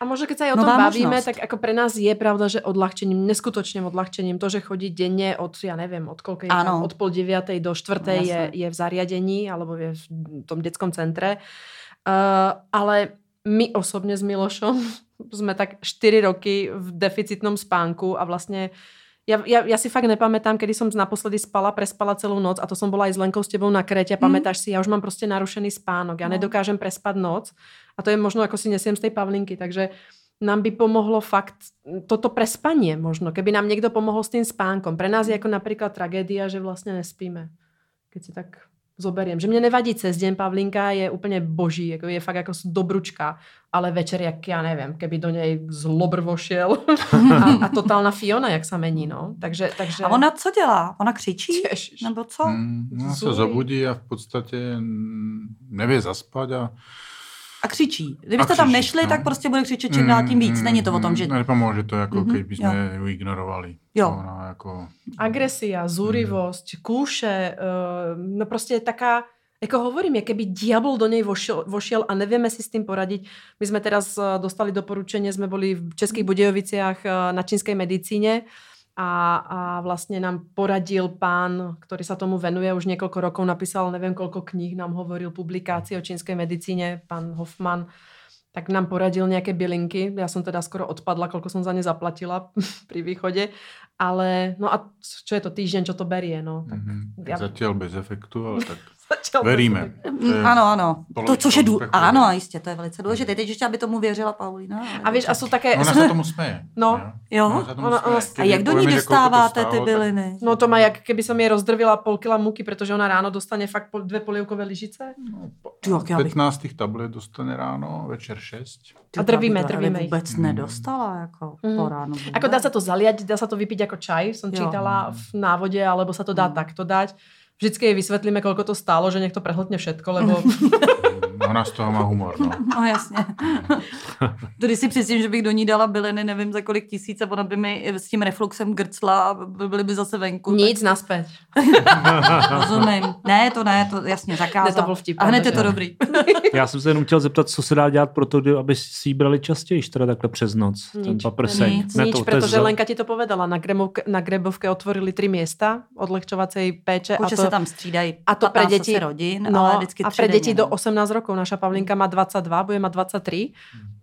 A možno keď sa aj o Nová tom bavíme, možnosť. tak ako pre nás je pravda, že odľahčením, neskutočným odľahčením, to, že chodí denne od, ja neviem, od tam, od pol deviatej do štvrtej No, je, je v zariadení, alebo je v tom detskom centre. Uh, ale my osobne s Milošom sme tak 4 roky v deficitnom spánku a vlastne ja, ja, ja si fakt nepamätám, kedy som naposledy spala, prespala celú noc a to som bola aj s Lenkou s tebou na Krete. Mm. Pamätáš si, ja už mám proste narušený spánok. Ja No. nedokážem prespať noc a to je možno ako si nesiem z tej Pavlinky. Takže nám by pomohlo fakt toto prespanie možno, keby nám niekto pomohol s tým spánkom. Pre nás je ako napríklad tragédia, že vlastne nespíme. Keď si tak zoberiem. Že mne nevadí cez deň, Pavlinka je úplne boží, jako je fakt ako dobručka, ale večer, jak ja neviem, keby do nej zlobr vošiel a, a totálna Fiona, jak sa mení, no. Takže, takže... a ona co dělá? Ona křičí? Ježiš. Nebo co? Hmm, ona se Zury. zabudí a v podstatě mm, nevě zaspat a A křičí. A Kdybyste tam křičí, nešli, no. tak prostě bude křičet čím dál tím víc. Není to o tom, že... Mm, Nepomůže to, jako Mhm, kdyby jsme ju ignorovali. Jo. Ona jako... Agresia, zúrivosť, kúše, uh, no proste taká, ako hovorím, je keby diabol do nej vošiel, vošiel a nevieme si s tým poradiť. My sme teraz eh, dostali doporučenie, sme boli v Českých Budejoviciach eh, na čínskej medicíne a, a vlastne nám poradil pán, ktorý sa tomu venuje už niekoľko rokov, napísal neviem koľko kníh, nám hovoril publikácie o čínskej medicíne, pán Hoffman, tak nám poradil nejaké bylinky. Ja som teda skoro odpadla, koľko som za ne zaplatila pri východe. Ale, no a čo je to týždeň, čo to berie, no. Tak Mhm. ja- Zatiaľ bez efektu, ale tak Veríme. je Mm, Ano, ano. To, což je dů... úspěchu. Ano, jistě, to je velice důležité. Teď ještě, aby tomu věřila Paulina. A víš, a jsou také... Ona se tomu směje. No. Jo? Ona se tomu Ona- směje. ona- Když A jak do ní dostáváte ty byliny? No to má, jak keby som jej rozdrvila pol kila múky, pretože ona ráno dostane fakt pol- dve polievkové lyžice. Ty, jak já bych 15 těch tablet dostane ráno, večer 6. A drvíme, drvíme vůbec nedostala, jako Mm. po ránu. Ako dá sa to zaliať, dá sa to vypiť ako čaj, Jo. čítala v návode, alebo sa to dá Mm. takto dať. Vždycky vysvetlíme, koľko to stálo, že to prehltne všetko, lebo Ona z toho má humor, no. No jasně. to když si představím, že bych do ní dala byliny, nevím za kolik tisíc a ona by mi s tím refluxem grcla a by- byly by zase venku. nic naspäť. Tak rozumím. Ne, to ne, to jasně zakázat. Ne, to byl vtip, a hned je to dobrý. Já jsem se jenom chtěl zeptat, co se dá dělat pro to, aby si ji brali častěji, teda takhle přes noc, ten Nič. paprseň. Nic, Ne, Nič, to, to je pretože za- Lenka ti to povedala. Na, Grebovke, na Grebovke otvorili tri miesta odlehčovacej péče. Jako, a že to, se tam střídají a to pre 15 deti, zase rodin, no, ale vždycky a tři denně, deti do no. 18 rokov. Naša Pavlinka má 22, bude mať 23.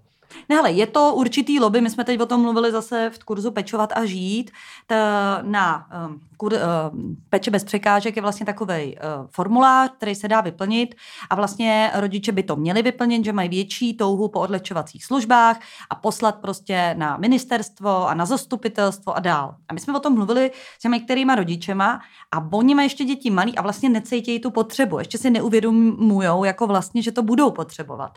Ne, hele, je to určitý lobby, my jsme teď o tom mluvili zase v kurzu Pečovat a žít. Ta, na um, kur, um, Peče bez překážek je vlastně takový uh, formulář, který se dá vyplnit a vlastně rodiče by to měli vyplnit, že mají větší touhu po odlečovacích službách a poslat prostě na ministerstvo a na zastupitelstvo a dál. A my jsme o tom mluvili s těmi některýma rodičema a oni mají ještě děti malý a vlastně necítějí tu potřebu. Ještě si neuvědomujou jako vlastně, že to budou potřebovat.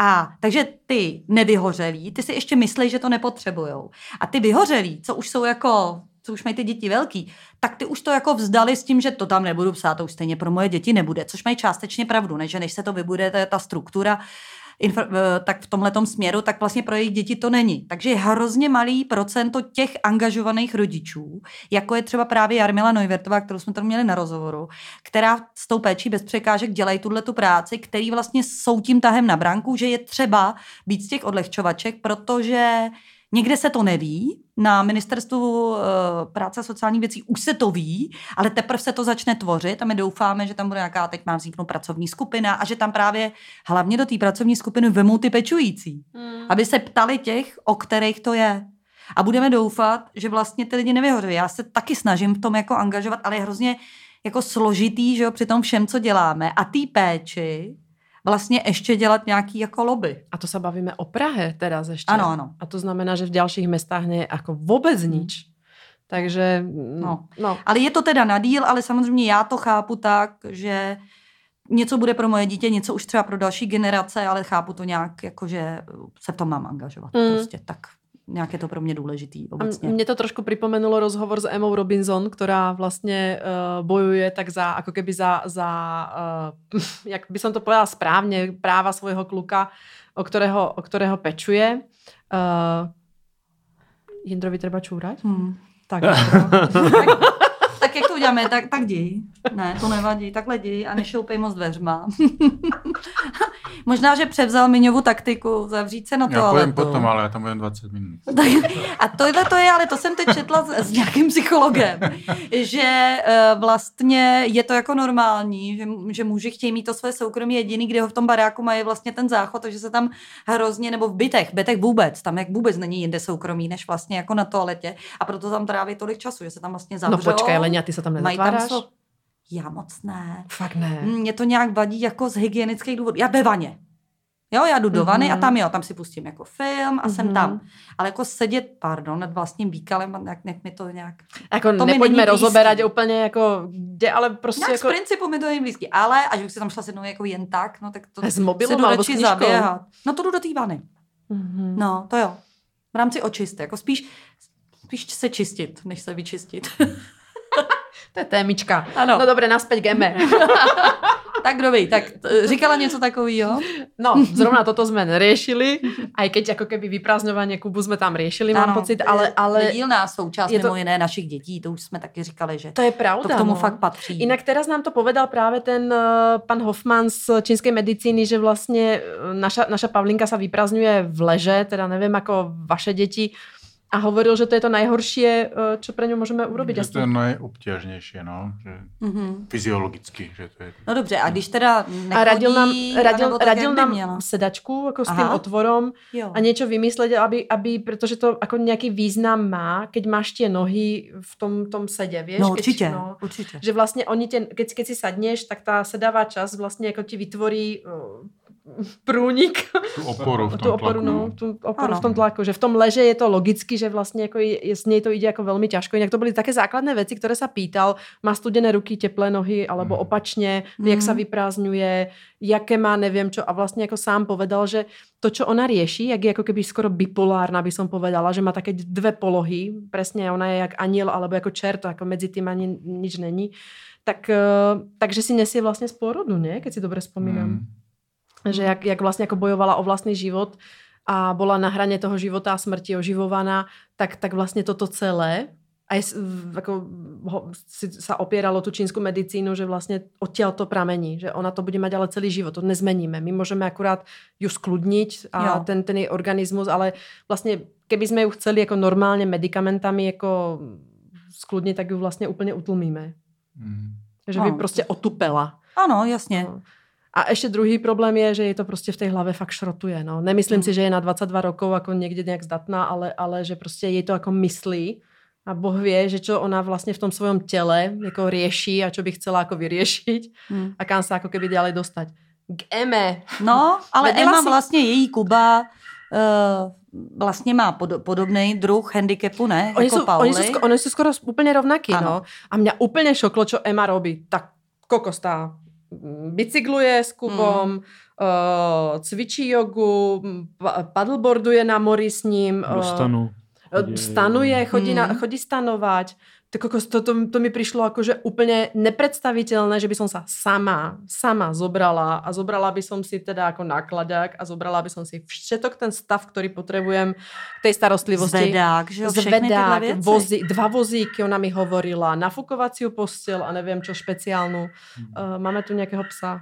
A takže ty nevyhořelí, ty si ještě myslí, že to nepotřebujou. A ty vyhořelí, co už jsou jako co už mají ty děti velký, tak ty už to jako vzdali s tím, že to tam nebudu psát, to už stejně pro moje děti nebude, což mají částečně pravdu, ne? že než se to vybude ta, ta struktura, tak v tomhle směru, tak vlastně pro jejich děti to není. Takže je hrozně malý procento těch angažovaných rodičů, jako je třeba právě Jarmila Neuwertová, kterou jsme tady měli na rozhovoru, která s tou péčí bez překážek dělají tuhle tu práci, který vlastně jsou tím tahem na branku, že je třeba být z těch odlehčovaček, protože Někde se to neví, na ministerstvu e, práce a sociálních věcí už se to ví, ale teprve se to začne tvořit a my doufáme, že tam bude nějaká, teď má vzniknout pracovní skupina a že tam právě hlavně do té pracovní skupiny vemou ty pečující, aby se ptali těch, o kterých to je. A budeme doufat, že vlastně ty lidi nevyhořují. Já se taky snažím v tom jako angažovat, ale je hrozně jako složitý, že jo, při tom všem, co děláme. A té péči vlastně ještě dělat nějaký jako lobby. A to sa bavíme o Prahe teraz ešte. Ano, ano. A to znamená, že v ďalších mestách nie je ako vôbec nič. Takže, no. No. no. Ale je to teda na díl, ale samozřejmě já to chápu tak, že něco bude pro moje dítě, něco už třeba pro další generace, ale chápu to nějak, jako že se v tom mám angažovat. Mm. Mm. Prostě tak nějak je to pro mě důležitý A obecně. mne to trošku pripomenulo rozhovor s Emou Robinson, ktorá vlastne uh, bojuje tak za, ako keby za, za uh, jak by som to povedala správne, práva svojho kluka, o ktorého, o ktorého pečuje. Uh, Jindrovi treba čúrať? Hmm. Tak, tak, tak jak to uděláme, tak, tak jdi. Ne, to nevadí, takhle jdi a nešoupej moc dveřma. Možná, že převzal Miňovu taktiku, zavřít se na Já pojem potom, ale já tam budem 20 minut. A tohle to je, ale to jsem teď četla s, s nějakým psychologem, že uh, vlastně je to jako normální, že, že muži chtějí mít to své soukromí jediný, kde ho v tom baráku mají vlastně ten záchod, takže se tam hrozně, nebo v bytech, bytech vůbec, tam jak vůbec není jinde soukromí, než vlastně jako na toaletě a proto tam tráví tolik času, že se tam vlastně no zavřou. počkaj, Lenia, ty sa tam mají tam so... Já moc ne. Fakt ne. Mně to nějak vadí jako z hygienických důvodů. Já ve vaně. Jo, já jdu do vany Mhm. a tam jo, tam si pustím jako film a jsem Mhm. tam. Ale jako sedět, pardon, nad vlastním výkalem, jak, jak mi to nějak... Ako To mi nepoďme není rozoberať blízký. úplne ako, kde, ale prostě Nějak jako... z principu mi to není blízký. Ale, až bych si tam šla sednout jako jen tak, no tak to S mobilem si jdu alebo s zaběhat. No to jdu do té vany. Mhm. No, to jo. V rámci očisty. Jako spíš, spíš se čistit, než se vyčistit. To je témička. Ano. No dobre, naspäť k Eme. tak kdo ví, tak říkala něco takového? No, zrovna toto sme neriešili, aj keď ako keby vyprázdňovanie Kubu sme tam riešili, mám pocit, ale, ale Nedílná součást je to- mimo jiné našich dětí, to už jsme taky říkali, že to je pravda. to k tomu no. fakt patří. Inak teraz nám to povedal práve ten uh, pan Hoffman z čínskej medicíny, že vlastne uh, naša, naša Pavlinka sa vyprázdňuje v leže, teda neviem ako vaše deti, a hovoril, že to je to najhoršie, eh, čo pre ňu môžeme urobiť. Že to je nejobtěžnější, no. Že Mhm. fyziologicky, že to je... No dobře, a když teda nechodí, A radil nám, radil, radil nám měla? sedačku ako s Aha. tým otvorom Jo. a niečo vymysleť, aby, aby, pretože to ako nejaký význam má, keď máš tie nohy v tom, tom sede, vieš? No keď, určitě, no, určitě. že vlastne oni tie, keď, keď si sadneš, tak tá sedavá časť vlastne ako ti vytvorí prúnik, Tu oporu v tom tú oporu, tlaku. no, tú oporu Áno. v tom tlaku, že v tom leže je to logicky, že vlastne ako je, z nej to ide ako veľmi ťažko. Inak to boli také základné veci, ktoré sa pýtal, má studené ruky, teplé nohy, alebo Mhm. opačne, jak sa Mhm. vyprázdňuje, jaké má neviem čo a vlastne ako sám povedal, že to, čo ona rieši, jak je ako keby skoro bipolárna, by som povedala, že má také dve polohy, presne ona je jak aniel alebo ako čert, ako medzi tým ani nič není, tak, eh, takže si nesie vlastne z pôrodu, nie? Keď si dobre spomínam. Mm. Že jak, jak vlastne ako bojovala o vlastný život a bola na hrane toho života a smrti oživovaná, tak, tak vlastne toto celé aj s- v- ako ho, si, sa opieralo tú čínsku medicínu, že vlastne odtiaľ to pramení, že ona to bude mať ale celý život, to nezmeníme. My môžeme akurát ju skludniť a Jo. ten, ten jej organizmus, ale vlastne keby sme ju chceli ako normálne medikamentami ako skludniť, tak ju vlastne úplne utlmíme. Mm. Že by Ano. prostě otupela. Ano, jasně. No. A ešte druhý problém je, že jej to prostě v tej hlave fakt šrotuje. No. Nemyslím Mm. si, že je na 22 rokov ako niekde nejak zdatná, ale, ale že prostě jej to ako myslí a Boh vie, že čo ona vlastne v tom svojom tele jako rieši a čo by chcela ako vyriešiť Hm. a kam sa ako keby ďalej dostať. K Eme. No, ale Vedela Emma si- vlastně, její Kuba uh, vlastně má pod, podobný druh handicapu, ne? Oni jako Pauli. oni, sko- oni sú skoro úplne rovnakí. Áno. No. A mňa úplne šoklo, čo Emma robí. Tak kokos tá mm, bicykluje s Kubom, mm. uh, cvičí jogu, paddleboarduje na mori s ním. Do stanu. Eh, Stanuje, chodí, na, Mm. chodí stanovať. Tak kokos, to, to, to mi prišlo akože úplne nepredstaviteľné, že by som sa sama, sama zobrala a zobrala by som si teda ako nákladák a zobrala by som si všetok ten stav, ktorý potrebujem k tej starostlivosti. Zvedák, že jo, Zvedák, vozy, dva vozíky, ona mi hovorila, nafukovaciu postel a neviem čo špeciálnu. Uh, máme tu nejakého psa.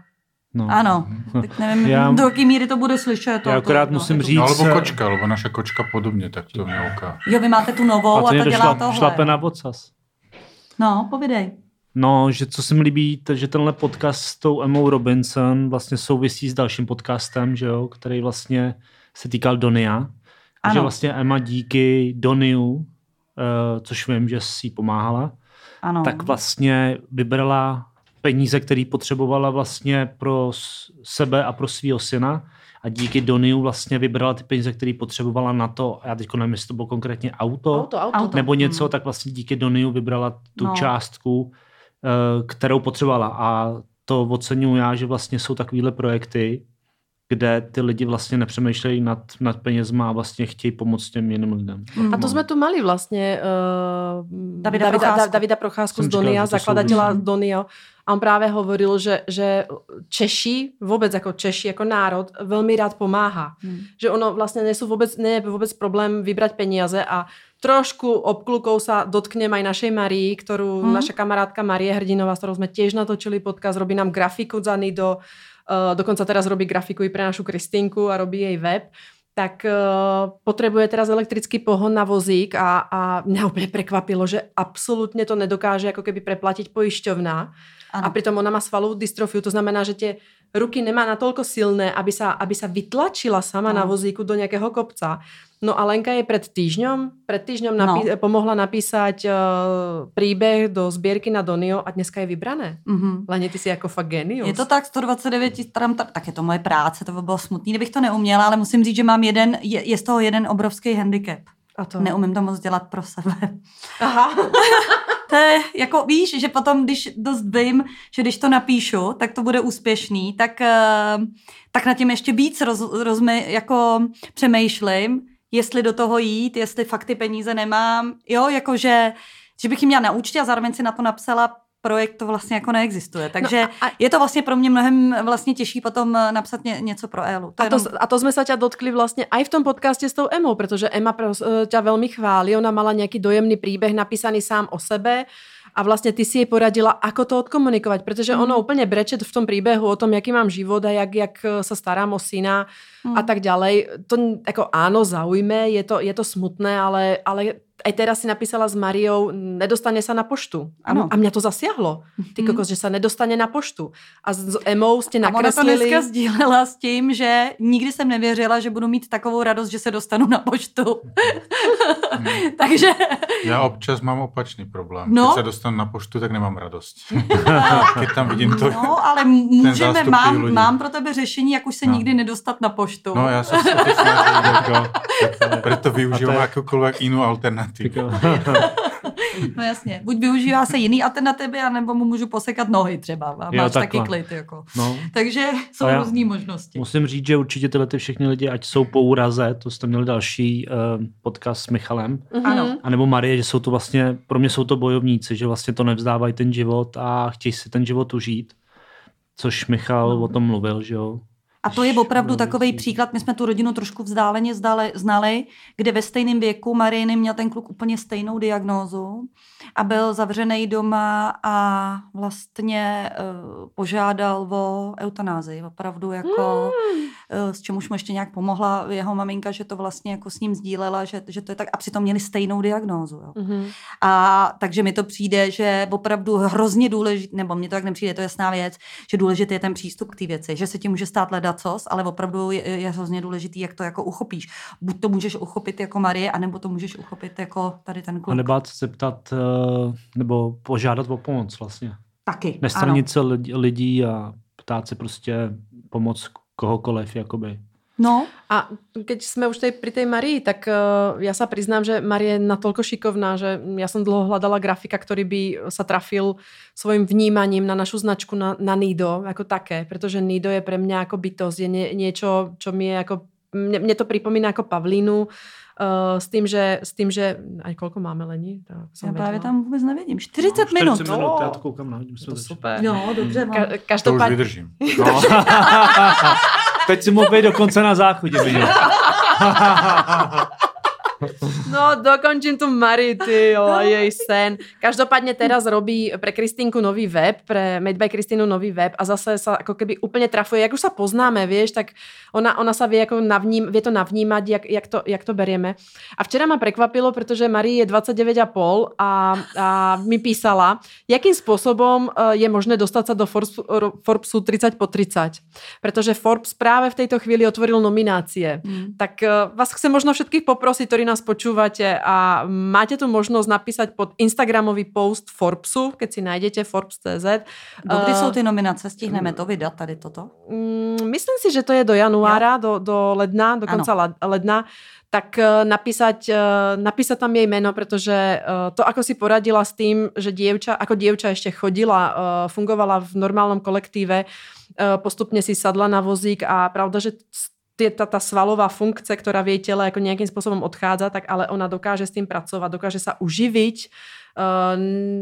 No. Ano, tak nevím, Já- do jaký míry to bude slyšet. to- Já akorát to- musím to- říct- No, alebo kočka, alebo naša kočka podobně, tak to mělka. Jo, vy máte tu novou A a, to ta dělá šlap, tohle. šlape na vocas. No, povidej. No, že co se mi líbí, to, že tenhle podcast s tou Emou Robinson vlastně souvisí s dalším podcastem, že jo, který vlastně se týkal Donia. A Že Ano. vlastně Emma díky Doniu, uh, což vím, že si pomáhala, Ano. tak vlastně vybrala peníze, které potřebovala vlastně pro sebe a pro svého syna a díky Doniu vlastně vybrala ty peníze, které potřebovala na to, a já teď nevím, jestli to bylo konkrétně auto, Auto, auto. Auto. nebo něco, Hmm. tak vlastně díky Doniu vybrala tu No. částku, eh, kterou potřebovala. A to oceňuji já, že vlastně jsou takovéhle projekty, kde ty lidi vlastně nepřemýšlejí nad, nad penězma a vlastně chtějí pomoct těm jiným lidem. Mm. A to sme tu mali vlastne uh, Davida Davida, Procházku. Da, Davida Procházku z Donia, souvisí. Donio. A on práve hovoril, že, že Češi, vôbec ako Češi, ako národ, veľmi rád pomáha. Hmm. Že ono vlastne nie, sú vôbec, nie je vôbec problém vybrať peniaze a trošku obklukou sa dotknem aj našej Marii, ktorú Mhm. naša kamarátka Marie Hrdinová, s ktorou sme tiež natočili podcast, robí nám grafiku za Nido, uh, dokonca teraz robí grafiku i pre našu Kristinku a robí jej web tak uh, potrebuje teraz elektrický pohon na vozík a, a mňa úplne prekvapilo, že absolútne to nedokáže ako keby preplatiť poisťovná. Ano. A pritom ona má svalovú dystrofiu, to znamená, že tie ruky nemá natoľko silné, aby sa, aby sa vytlačila sama No. na vozíku do nejakého kopca. No a Lenka je pred týždňom, pred týždňom napí- No. pomohla napísať uh, príbeh do zbierky na Donio a dneska je vybrané. Mhm. Leni, ty si jako fakt genius. Je to tak, 129 tis- tam, tam, tak je to moje práce, to by bylo smutný, kdybych to neuměla, ale musím říct, že mám jeden, je, je z toho jeden obrovský handicap. A to... Neumím to moc dělat pro sebe. Aha. To je, jako víš, že potom, když dost vím, že když to napíšu, tak to bude úspěšný, tak, eh, tak nad tím ještě víc roz, rozmy, jako přemýšlím, jestli do toho jít, jestli fakt ty peníze nemám, jo, jakože, že bych jim měla na účtě a zároveň si na to napsala projekt to vlastně jako neexistuje. Takže No a- no, je to vlastně pro mě mnohem vlastně těžší potom eh, napsat ně, něco pro Elu. To A to, jenom- a to sme sa ťa dotkli vlastne aj v tom podcaste s tou Emou, pretože Emma pros, e, ťa veľmi chváli, ona mala nejaký dojemný príbeh napísaný sám o sebe a vlastně ty si jej poradila, ako to odkomunikovať, protože ono úplně breče v tom príbehu o tom, jaký mám život a jak, jak sa starám o syna a tak ďalej. To jako áno, zaujme, je to, je to smutné, ale, ale aj teraz si napísala s Mariou, nedostane sa na poštu. Ano. A, mňa to zasiahlo. Ty Mhm. kokos, že sa nedostane na poštu. A s, Emou ste A ona to nakreslili... dneska sdílela s tím, že nikdy jsem nevěřila, že budu mít takovou radost, že se dostanu na poštu. Takže Já občas mám opačný problém. No. Když se dostanu na poštu, tak nemám radost. Když tam vidím to. No, ale můžeme, mám, lidí. mám pro tebe řešení, jak už se No. nikdy nedostat na poštu. No já se to teď snažím, jako, proto využívám to jakoukoliv jinou alternativu. No jasně, buď využívá se jiný alternativy, anebo mu můžu posekat nohy třeba. A Jo, máš taky takhle. klid. Jako. No, Takže jsou různé možnosti. musím říct, že určitě tyhle ty všechny lidi, ať jsou po úraze, to jste měli další uh, podcast s Michalem, Mhm. Ano. a nebo Marie, že jsou to vlastně, pro mě jsou to bojovníci, že vlastně to nevzdávají ten život a chtějí si ten život užít. Což Michal No. o tom mluvil, že jo. A to je opravdu Bylo takový příklad. My jsme tu rodinu trošku vzdáleně zdali, znali, kde ve stejném věku Marijny měl ten kluk úplně stejnou diagnózu a byl zavřený doma a vlastně uh, požádal o eutanázii. Opravdu jako, uh, s čemuž mu ještě nějak pomohla jeho maminka, že to vlastně jako s ním sdílela, že, že to je tak. A přitom měli stejnou diagnózu. Jo. Mhm. A takže mi to přijde, že opravdu hrozně důležité, nebo mně to tak nepřijde, to je jasná věc, že důležitý je ten přístup k té věci, že se ti může stát ledacos, ale opravdu je, je hrozně důležitý, jak to jako uchopíš. Buď to můžeš uchopit jako Marie, anebo to můžeš uchopit jako tady ten A kluk. nebát se ptat, uh, nebo požádat o pomoc vlastně. Taky. Nestranit se lidí a ptát se prostě pomoc kohokoliv, jakoby. No, A keď sme už tej, pri tej Marii, tak uh, ja sa priznám, že Maria je natoľko šikovná, že ja som dlho hľadala grafika, ktorý by sa trafil svojim vnímaním na našu značku na, na Nido ako také, pretože Nido je pre mňa ako bytosť, je nie, niečo, čo mi je ako mne, mne to pripomína ako Pavlínu, uh, s tým, že, s tým, že aj koľko máme lení? To som já právě vedela. tam vůbec nevidím. 40 minut. 40 minut, Oh. já to koukám na hodinu. To super. Jo, dobře. Mám. Ka- To už každopádně, vydržím. No. Teď si mohl být dokonce na záchodě vidět. No, dokončím tu Mari, ty jo, jej sen. Každopádne teraz robí pre Kristinku nový web, pre Made by Kristínu nový web a zase sa ako keby úplne trafuje. Jak už sa poznáme, vieš, tak ona, ona sa vie, ako navním, vie to navnímať, jak, jak, to, jak to berieme. A včera ma prekvapilo, pretože Marie je 29,5 a, a mi písala, jakým spôsobom eh, je možné dostať sa do Forbes, ro- Forbesu 30 po 30. Pretože Forbes práve v tejto chvíli otvoril nominácie. Hmm. Tak uh, vás chcem možno všetkých poprosiť, ktorí nás počúvate a máte tu možnosť napísať pod Instagramový post Forbesu, keď si nájdete Forbes.cz. Dokdy Eh, jsou ty nominace? Stihneme to vydat tady toto? Mm, myslím si, že to je do januára, do, do ledna, do konca la- ledna, tak eh, napísať, eh, napísať tam jej meno, pretože eh, to, ako si poradila s tým, že dievča, ako dievča ešte chodila, fungovala v normálnom kolektíve, postupne si sadla na vozík a pravda, že tie, tá, tá svalová funkce, ktorá v jej tele ako nejakým spôsobom odchádza, tak ale ona dokáže s tým pracovať, dokáže sa uživiť, Uh,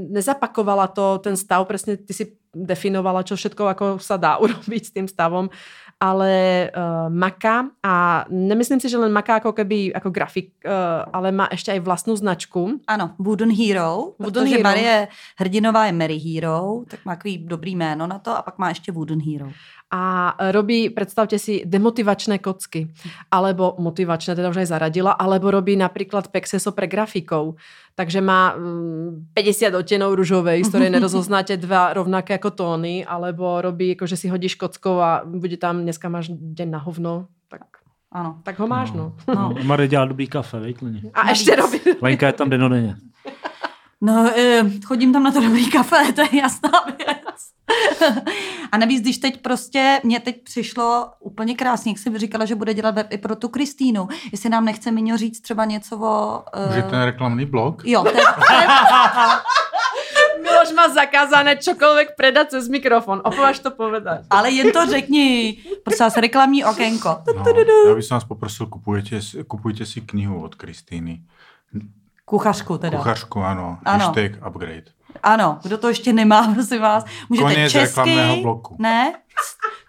nezapakovala to, ten stav, presne ty si definovala, čo všetko ako sa dá urobiť s tým stavom, ale uh, maká a nemyslím si, že len maká ako keby ako grafik, uh, ale má ešte aj vlastnú značku. Ano, Wooden Hero, Wooden protože Hero. Marie Hrdinová je Mary Hero, tak má takový dobrý jméno na to a pak má ještě Wooden Hero. A robí, predstavte si, demotivačné kocky. Alebo motivačné, teda už aj zaradila, alebo robí napríklad Pexeso pre grafikov. Takže má mm, 50 odtenov ružovej, z ktorej nerozoznáte dva rovnaké ako tóny, alebo robí, ako že si hodíš kockou a bude tam, dneska máš deň na hovno, tak, Ano. tak ho máš, no. No. No. Marie dělá dobrý kafe, veď? A Navíc. ešte robí... Lenka je tam denodenně. No, eh, chodím tam na to dobrý kafe, to je jasná věc. A navíc, když teď prostě, mně teď přišlo úplně krásně, jak jsem říkala, že bude dělat web i pro tu Kristýnu. Jestli nám nechce Miňo říct třeba něco o... eh, Už je ten reklamný blok? Jo, to to je, Miloš má zakázané čokoľvek predať cez mikrofon. Opováž to povedať. ale jen to řekni. Prosím vás, reklamní okénko. No, já bych vás poprosil, kupujte, kupujte si knihu od Kristýny. Kuchařku teda. Kuchařku, ano. Ano. Hashtag upgrade. Ano, kdo to ještě nemá, prosím vás, můžete Konec česky... bloku. Ne,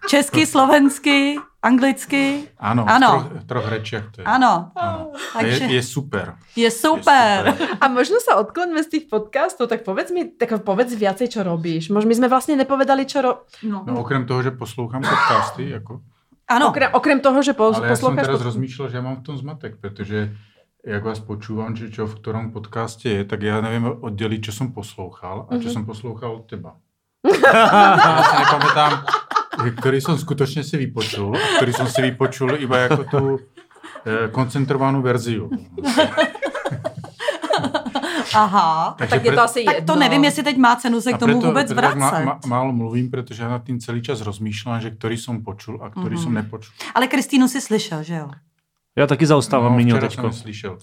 Česky, slovensky, anglicky. Ano, Ano. v troch, troch rečiach to je. Ano. Ano. Takže je, je super. je super. Je super. A možno sa odkloňme z tých podcastov, tak povedz mi, tak povedz viacej, čo robíš. Možno my sme vlastne nepovedali, čo ro... No. No okrem toho, že poslouchám podcasty, jako, Ano. Okrem, okrem toho, že po, ale já jsem teraz pod- rozmýšlel, že já mám v tom zmatek, protože jak vás počúvam, že čo v ktorom podcaste je, tak já nevím oddělit, čo jsem poslouchal a čo jsem poslouchal od teba. já si nepamätám, který jsem skutečně si vypočul a který jsem si vypočul iba jako tu eh, koncentrovanou verziu. Aha. Takže Tak je pre- to asi Tak jedno. to nevím, jestli teď má cenu se k tomu vůbec preto tak vracet. má, málo mluvím, protože já nad tím celý čas rozmýšlám, že který jsem počul a který Mhm. jsem nepočul. Ale Kristýnu si slyšel, že jo? Já taky zaostávám no, včera teďko.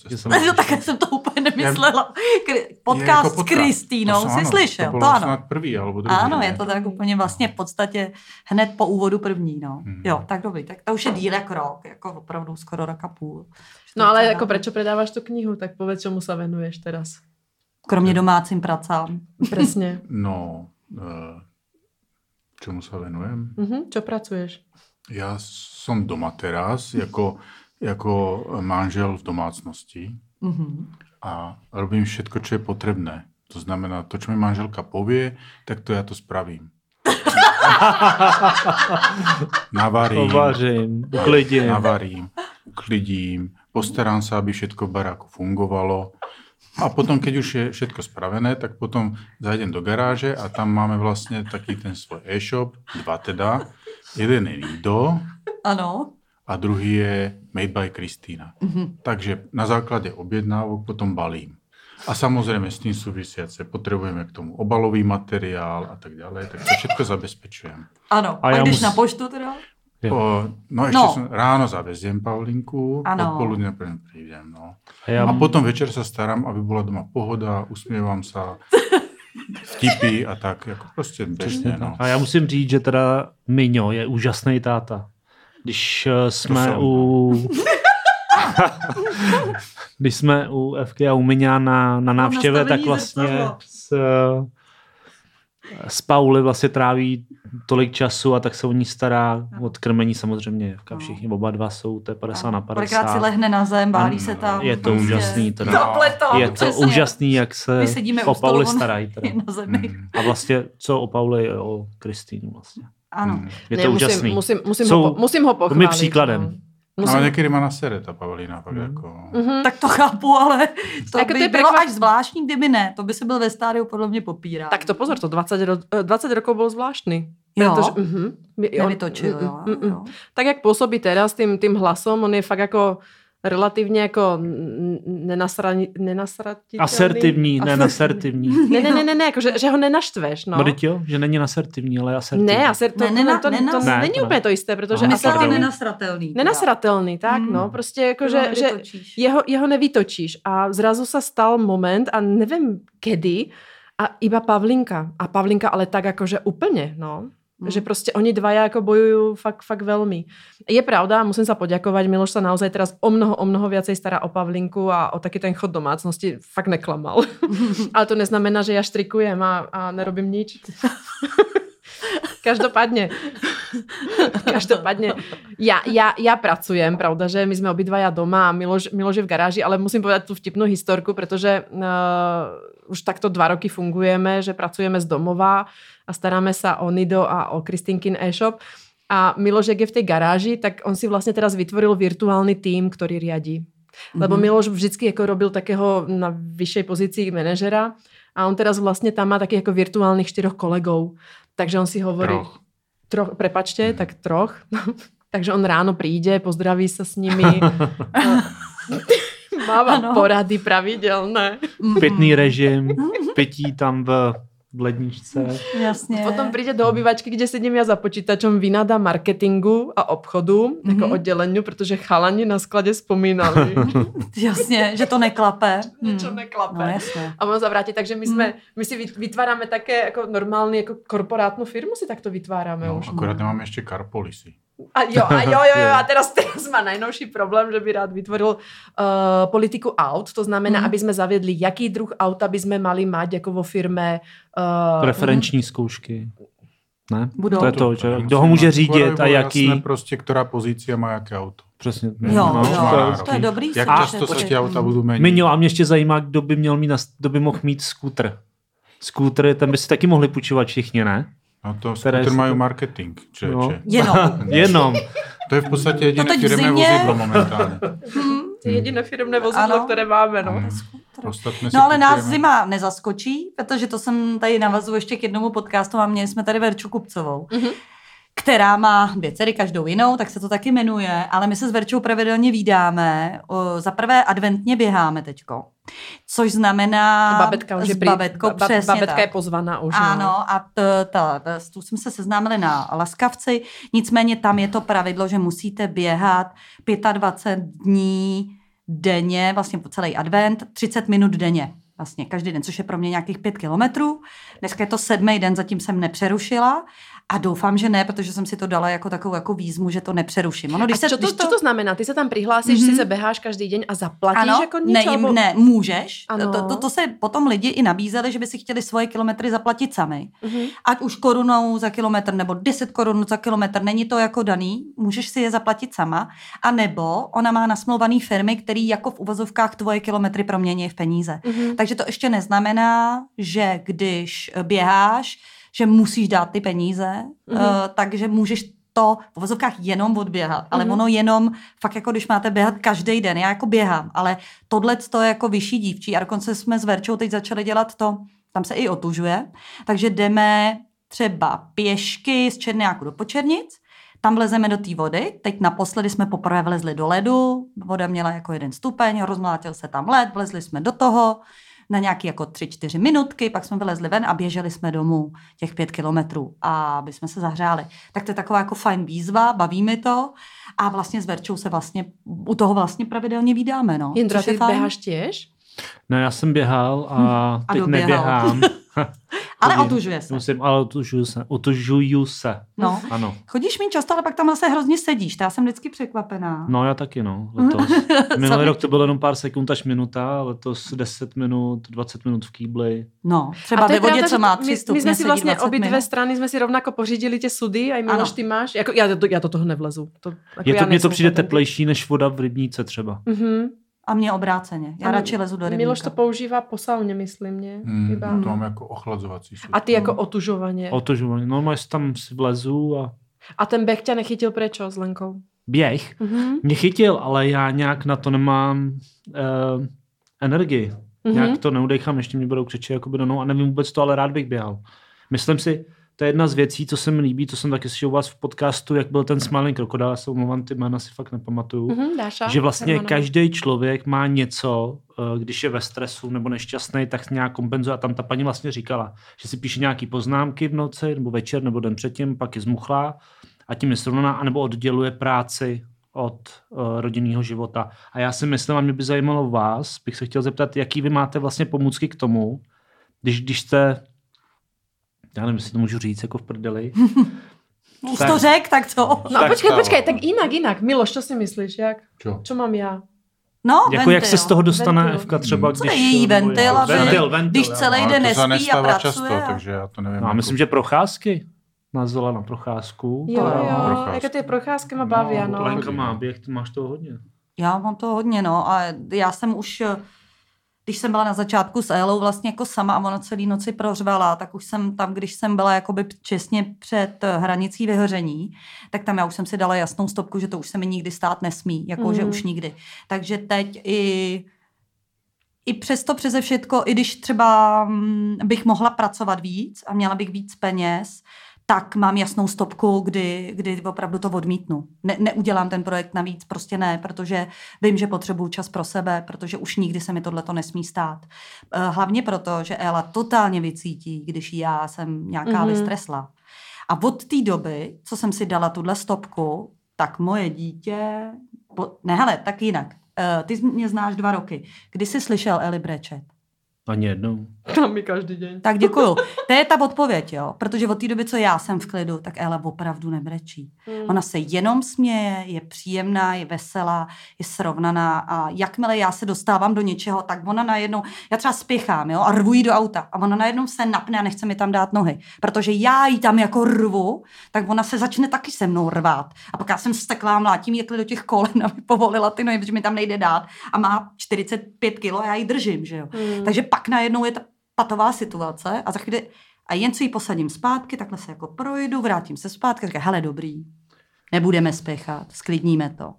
Že jsem- No, tak jsem to úplně nemyslela. Kri- Podcast jako s Kristýnou To si ano, slyšel, to, to, ano. snad prvý, alebo druhý. Ano, ne? je to tak úplně vlastně v podstatě hned po úvodu první, no. Hmm. Jo, tak dobrý, tak to už je díl jak rok, jako opravdu skoro roka půl. No ale Docela. ako prečo predávaš tú knihu, tak povedz, čomu sa venuješ teraz. Kromě domácím pracám. Presne. No, uh, čemu se venujem? Mhm, čo pracuješ? Já jsem doma teraz, jako, jako manžel v domácnosti Mhm. a robím všetko, čo je potrebné. To znamená, to, čo mi manželka povie, tak to já to spravím. Navarím, Ovařím, uklidím. navarím, uklidím, postarám sa, aby všetko v baráku fungovalo. A potom, keď už je všetko spravené, tak potom zajdem do garáže a tam máme vlastně taký ten svoj e-shop, dva teda. Jeden je Lido Ano. A druhý je Made by Kristýna. Mhm. Takže na základě objednávok potom balím. A samozřejmě s tím souvisejíce potřebujeme k tomu obalový materiál a tak dále, tak to všechno zabezpečujeme. Ano. A A, já jdeš mus- na poštu teda? Jo. O, no ještě No. Jsem, ráno zaveziem Paulinku, Ano. odpoludne potom prídem. No. A já, A potom večer se starám, aby byla doma pohoda, usmívám se, vtipy a tak, jako prostě běžně, no. a já musím říct, že teda Miňo je úžasný táta. Když eh, jsme jsem. u... Když jsme u FK a u Miňa na, na návštěvě, tak vlastně s, s Pauli vlastně tráví tolik času a tak se o ní stará od krmení samozřejmě. FK všichni oba dva jsou, to je 50 na Kolikrát si 50. lehne na zem, válí Ano, se tam. Je to prostě. úžasný teda. Tohle to, Je to přesně. úžasný, jak se o Pauli starají. Teda. na zemi. Mm. A vlastně co o Pauli je o Kristýnu vlastně. Ano. Mm. Je Ne, to musím, úžasný. Musím, musím, Jsou- ho, po, musím ho pochválit. mi příkladem. No. Musím, ale někdy má na sere ta Pavlína, pak Mm. jako... Mhm. Tak to chápu, ale to Jako to by je bylo prekvap- až zvláštní, kdyby ne. To by se byl ve stádiu podle mě popírá. Tak to pozor, to 20, ro, eh, 20 rokov bol zvláštny. Jo? Mhm, my- on- Nevytočil, mm, jo. mm, mm. jo. Tak jak pôsobí teraz tým, tým hlasom, on je fakt ako relatívne ako n- nenasrani, nenasratiteľný. Asertivní, ne nasertivní. Ne, ne, ne, ne, ne, jako, že, že ho nenaštveš, no. No. jo, že není nasertivní, ale asertivní. Ne, aser, to, Ne, nena- to, to, to, nenas- to Ne, není ne. úplně to isté, protože Aha, Myslela pardon. nenasratelný. nenasratelný, tak Mm. no, prostě jako, Že ho že, že nevytočíš. jeho, jeho nevytočíš a zrazu sa stal moment a nevím kedy a iba Pavlinka. A Pavlinka ale tak jakože úplně, no. Mm. Že prostě oni dvaja jako bojujú fakt, fakt veľmi. Je pravda, musím sa poďakovať, Miloš sa naozaj teraz o mnoho, o mnoho viacej stará o Pavlinku a o taký ten chod domácnosti fakt neklamal. Ale to neznamená, že ja štrikujem a, a nerobím nič. Každopádne, každopádne, ja, ja, ja pracujem, pravda, že my sme obidvaja doma a Miloš, Miloš je v garáži, ale musím povedať tú vtipnú historku, pretože uh, už takto dva roky fungujeme, že pracujeme z domova a staráme sa o Nido a o Kristinkin e-shop. A Miloš, jak je v tej garáži, tak on si vlastne teraz vytvoril virtuálny tím, ktorý riadí. Lebo Mhm. Miloš vždycky jako robil takého na vyššej pozícii manažera a on teraz vlastne tam má takých jako virtuálnych štyroch kolegov. Takže on si hovorí... Troch. Troch, prepačte, Mhm. tak troch. Takže on ráno príde, pozdraví sa s nimi. Máva Ano. porady pravidelné. Mhm. Pitný režim, pití tam v, v ledničce. Jasně. Potom príde do obývačky, kde sedím ja za počítačom, vynadá marketingu a obchodu, mm-hmm. jako Mhm. oddeleniu, protože chalani na skladě spomínali. Jasně, že to neklape. Niečo Hmm. neklape. No jasně. A mám zavrátit, takže my, jsme, my si vyt- vytváráme také jako normální jako korporátnu firmu si takto vytváráme No, už. akorát nemáme ještě Carpolisy. A jo, a jo, jo, jo, a teraz, teraz má najnovší problém, že by rád vytvoril uh, politiku aut, to znamená, Mhm. aby sme zaviedli, jaký druh auta by sme mali mať jako vo firme. Uh, Preferenční zkoušky. Ne? Budou. To je to, že kdo ho může mít řídit a jaký... Jasné prostě, která pozícia má jaké auto. Přesně. Jo, no, jo, to je to, to je dobrý. Jak slyšet, často se ty auta budou měnit? Miňo, a mě ještě zajímá, kdo by měl mít, kdo by mohl mít skútr. Skútr, ten by si taky mohli půjčovat všichni, ne? No to Které skuter mají to- marketing, člověče. No. Jenom. Jenom. To je v podstatě jediné firmné zimě- vozidlo momentálně. To je jediné firmné vozidlo, Ano. které máme, no. Hmm. Ostatně No ale nás kupujeme- zima nezaskočí, protože to jsem tady navazu ještě k jednomu podcastu a měli jsme tady Verču Kupcovou, Mhm. která má dvě dcery, každou jinou, tak se to taky jmenuje, ale my se s Verčou pravidelně vídáme. O, Za prvé adventně běháme teďko, což znamená Babetka už je prý, babetkou, ba- přesně babetka tak. je pozvaná už. no. Ano, a t, ta, ta, s tu jsme se seznámili na Laskavci, nicméně tam je to pravidlo, že musíte běhat 25 dní denně, vlastně po celý advent, 30 minut denně. Vlastně každý den, což je pro mě nějakých pět kilometrů. Dneska je to sedmý den, zatím jsem nepřerušila a doufám, že ne, protože jsem si to dala jako takovou jako výzmu, že to nepřeruším. Ono, když A se, čo, to, když čo to znamená? Ty se tam přihlásíš, Mhm. mm-hmm. sice běháš každý den a zaplatíš ano, jako nič? ne, jim, ne, můžeš. Ano. To, to, to se potom lidi i nabízeli, že by si chtěli svoje kilometry zaplatit sami. Mhm. Ať už korunou za kilometr nebo 10 korun za kilometr, není to jako daný, můžeš si je zaplatit sama. A nebo ona má nasmluvaný firmy, který jako v uvozovkách tvoje kilometry promění v peníze. Mhm. Takže to ještě neznamená, že když běháš, že musíš dát ty peníze, Mhm. uh, takže můžeš to v uvozovkách jenom odběhat, ale Mhm. ono jenom, fakt jako když máte běhat každý den, já jako běhám, ale tohle to je jako vyšší dívčí a dokonce jsme s Verčou teď začali dělat to, tam se i otužuje, takže jdeme třeba pěšky z Černáku do Počernic, tam vlezeme do té vody, teď naposledy jsme poprvé vlezli do ledu, voda měla jako jeden stupeň, rozmlátil se tam led, vlezli jsme do toho, na nějaký jako tři, čtyři minutky, pak jsme vylezli ven a běželi jsme domů těch pět kilometrů, aby jsme se zahřáli. Tak to je taková jako fajn výzva, baví mi to a vlastně s Verčou se vlastně u toho vlastně pravidelně vídáme, no. Jindra, ty běháš těž? No já jsem běhal a a teď doběhal. neběhám. Ale otužuje se. Musím, ale otužuju se. Otužuju se. No. Ano. Chodíš mi často, ale pak tam zase hrozně sedíš, to já jsem vždycky překvapená. No já taky, no, letos. Minulý rok to bylo jenom pár sekund až minuta, letos 10 minut, 20 minut v kýbli. No, třeba ve vodě, co že má my- tři stupně, My jsme si vlastně 20 obě dvě minut. strany jsme si rovnako pořídili tě sudy, a Miloš, Ano. ty máš. Jako, já, do, já do toho nevlezu. To, jako Je já to, mně to přijde teplejší než voda v rybníce třeba. Mhm. A mě obráceně. Já A radši lezu do rybníka. Miloš to používá po sauně, myslím, mě. Hmm, Iba. to mám jako ochlazovací sudu. A ty jako otužovaně. Otužování. No, máš tam si vlezu a A ten běh tě nechytil prečo s Lenkou? běh. Mhm. Mě chytil, ale já nějak na to nemám uh, energii. Mhm. Nějak to neudechám, ještě mě budou křičet jakoby do nohou a nevím vůbec to, ale rád bych běhal. Myslím si, to je jedna z věcí, co se mi líbí, to jsem taky slyšel u vás v podcastu, jak byl ten Smiling Crocodile, já se omlouvám, ty jména si fakt nepamatuju. Mhm, Dáša? Že vlastně Hermanová. každý člověk má něco, eh, když je ve stresu nebo nešťastný, tak nějak kompenzuje. A tam ta paní vlastně říkala, že si píše nějaký poznámky v noci nebo večer nebo den předtím, pak je zmuchlá a tím je srovnaná, anebo odděluje práci od uh, rodinného života. A já si myslím, a mě by zajímalo vás, bych se chtěl zeptat, jaký vy máte vlastně pomůcky k tomu, když, když jste, já nevím, jestli to můžu říct, jako v prdeli, Už Tak. to řek, tak co? No Tak počkej, to- počkej, tak jinak, jinak. Miloš, co si myslíš, jak? Čo? Čo mám já? No, jako jak se z toho dostane Ventil. Evka třeba, Co když... je její ventil, aby- ventil, ventil, když celý den nespí a nestává pracuje. často, a- takže já to nevím. No, a jako- myslím, že procházky. Nás vzala na procházku. Jo, jo, jo, procházky. jako ty procházky má baví, No. Lenka má běh, ty máš toho hodně. Já mám to hodně, no. A já jsem už, eh, když jsem byla na začátku s Elou vlastně jako sama a ona celý noci prořvala, tak už jsem tam, když jsem byla jakoby čestně před eh, hranicí vyhoření, tak tam já už jsem si dala jasnou stopku, že to už se mi nikdy stát nesmí, jako Mhm. že už nikdy. Takže teď i i přesto přeze všetko, i když třeba mm, bych mohla pracovat víc a měla bych víc peněz, tak mám jasnou stopku, kdy, kdy opravdu to odmítnu. Ne, neudělám ten projekt navíc, prostě ne, protože vím, že potřebuju čas pro sebe, protože už nikdy se mi tohle to nesmí stát. Eh, Hlavně proto, že Ela totálně vycítí, když já jsem nějaká Mhm. mm-hmm. vystresla. A od té doby, co jsem si dala tuhle stopku, tak moje dítě... Ne, hele, tak jinak. Uh, ty mě znáš dva roky. Kdy jsi slyšel Eli brečet? Ani jednou. Tam mi každý den. Tak děkuju. To je ta odpověď, jo. Protože od té doby, co já jsem v klidu, tak Ela opravdu nebrečí. Hmm. Ona se jenom směje, je příjemná, je veselá, je srovnaná a jakmile já se dostávám do něčeho, tak ona najednou, já třeba spěchám, jo, a rvu jí do auta a ona najednou se napne a nechce mi tam dát nohy. Protože já jí tam jako rvu, tak ona se začne taky se mnou rvát. A pak já jsem steklá, mlátím jí do těch kolen, aby povolila ty nohy, protože mi tam nejde dát a má 45 kilo a já ji držím, že jo. Hmm. Takže pak najednou je ta patová situace a za chvíli a jen co ji posadím zpátky, takhle se jako projdu, vrátím se zpátky a říká, hele dobrý, nebudeme spěchat, sklidníme to.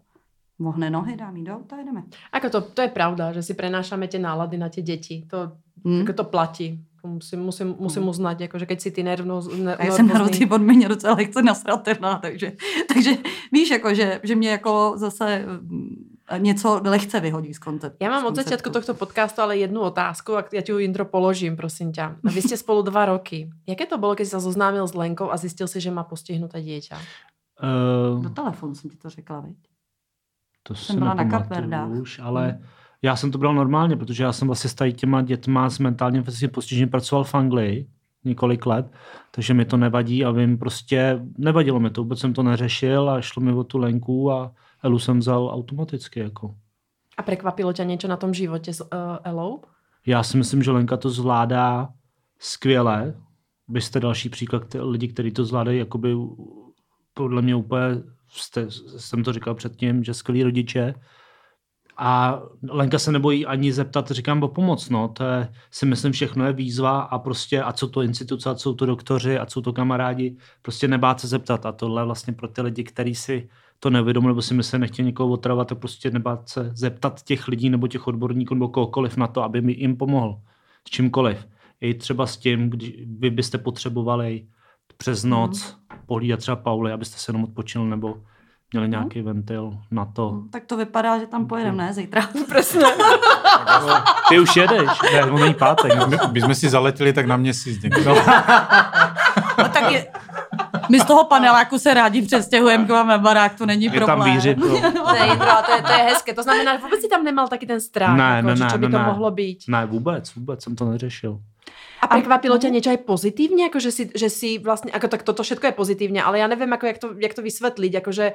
Mohne nohy, dám jí do auta, jdeme. Ako to, to je pravda, že si prenášame tie nálady na tie deti. To, Hmm. jako to platí. Musím, musím, musím uznať, jako, že keď si ty nervno, ner, A já jsem rozdíl od mě docela lehce nasratená, takže, takže víš, jako, že, že mě jako zase něco lehce vyhodí z konceptu. Ja mám od konceptu. tohto podcastu ale jednu otázku a ja ti ju intro položím, prosím ťa. Vy ste spolu dva roky. Jaké to bolo, keď si sa zoznámil s Lenkou a zistil si, že má postihnuté dieťa? Uh, Do telefonu jsem ti to řekla, viď? to jsem byla na Kapverdách. už, ale já jsem to bral normálně, protože já jsem vlastně s tady těma dětma s mentálním fyzickým postižením pracoval v Anglii několik let, takže mi to nevadí a vím prostě, nevadilo mi to, vůbec jsem to neřešil a šlo mi o tu Lenku a Elu jsem vzal automaticky. Jako. A prekvapilo ťa niečo na tom živote s uh, Elou? Já si myslím, že Lenka to zvládá skvěle. Vy jste další příklad lidí, kteří to zvládají jakoby podle mě úplně, jste, jsem to říkal předtím, že skvělí rodiče. A Lenka se nebojí ani zeptat, říkám o pomoc, no, to je, si myslím, všechno je výzva a prostě, a co to instituce, a co jsou to doktoři, a co jsou to kamarádi, prostě nebát se zeptat a tohle vlastně pro ty lidi, kteří si to nevědomí, nebo si myslí, nechtějí někoho otravovat, tak prostě nebát se zeptat těch lidí nebo těch odborníků nebo kohokoliv na to, aby mi jim pomohl s čímkoliv. I třeba s tím, když vy byste potřebovali přes noc pohlídat třeba Pauly, abyste se jenom odpočinuli nebo měli nějaký ventil na to. Tak to vypadá, že tam pojedeme, ne? Zítra. Presne. Ty už jedeš, ne, on není pátek. My, my jsme si zaletěli tak na měsíc. No. No, tak je, my z toho paneláku se rádi přestěhujeme k vám na barák, to není Je problém. tam výřit, no. Ne, Jindro, a to je, to je hezké. To znamená, že vôbec si tam nemal taký ten strach, Ne, ako, ne, že ne, čo by ne, to ne. mohlo byť. Ne, vůbec, vůbec jsem to neřešil. A prekvapilo ťa niečo aj pozitívne? Ako, že, si, že si vlastne, ako tak toto všetko je pozitívne, ale ja neviem, ako, jak, to, jak to vysvetliť. Akože,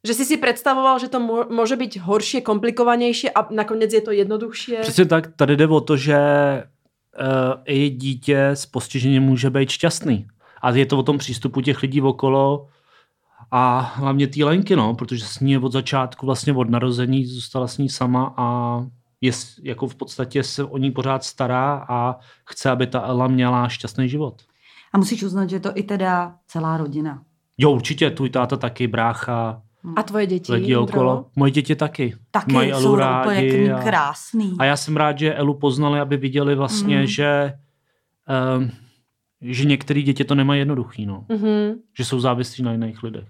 že si si predstavoval, že to mô, môže byť horšie, komplikovanejšie a nakoniec je to jednoduchšie. Přesně tak, tady jde o to, že uh, i dítě s postižením může být šťastný. A je to o tom přístupu těch lidí okolo a hlavně té Lenky, no, protože s ní je od začátku, vlastně od narození, zůstala s ní sama a je jako v podstatě se o ní pořád stará a chce, aby ta Ela měla šťastný život. A musíš uznat, že je to i teda celá rodina. Jo, určitě, tvůj táta taky, brácha, A tvoje deti? lidi okolo. Moje děti taky. Taky Mají jsou Elu úplně rádi. jak krásný. A já jsem rád, že Elu poznali, aby viděli vlastně, Mhm. že, um, že některé děti to nemají jednoduchý, no. Mhm. Že jsou závislí na jiných lidech.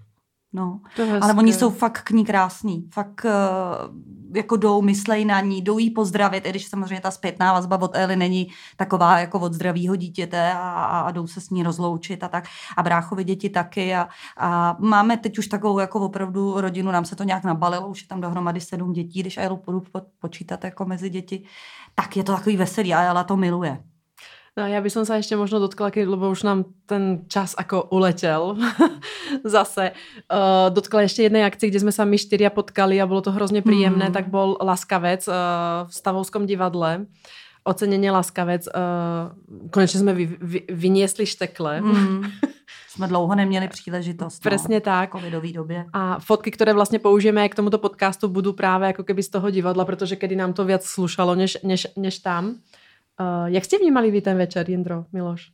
No. Ale oni jsou fakt k ní krásní. Fakt uh, jako jdou, myslej na ní, jdou jí pozdravit, i když samozřejmě ta zpětná vazba od Eli není taková jako od zdravého dítěte a, a, a jdou se s ní rozloučit a tak. A bráchovi děti taky. A, a máme teď už takovou jako opravdu rodinu, nám se to nějak nabalilo, už je tam dohromady sedm dětí, když Elu půjdu po- počítat jako mezi děti. Tak je to takový veselý a Ela to miluje. No ja by som sa ešte možno dotkla, keď, lebo už nám ten čas ako uletel zase. Uh, dotkla ešte jednej akcie, kde sme sa my štyria potkali a bolo to hrozne príjemné, Mm. tak bol Laskavec uh, v Stavovskom divadle. Ocenenie Laskavec. Uh, konečne sme vy, vy, vyniesli štekle. Mm. Jsme dlouho neměli příležitost. Presne tak. No, v covidové době. A fotky, ktoré vlastne použijeme k tomuto podcastu, budú práve ako keby z toho divadla, pretože kedy nám to viac slušalo, než, než, než tam. Uh, jak ste vnímali vy ten večer, Jindro, Miloš?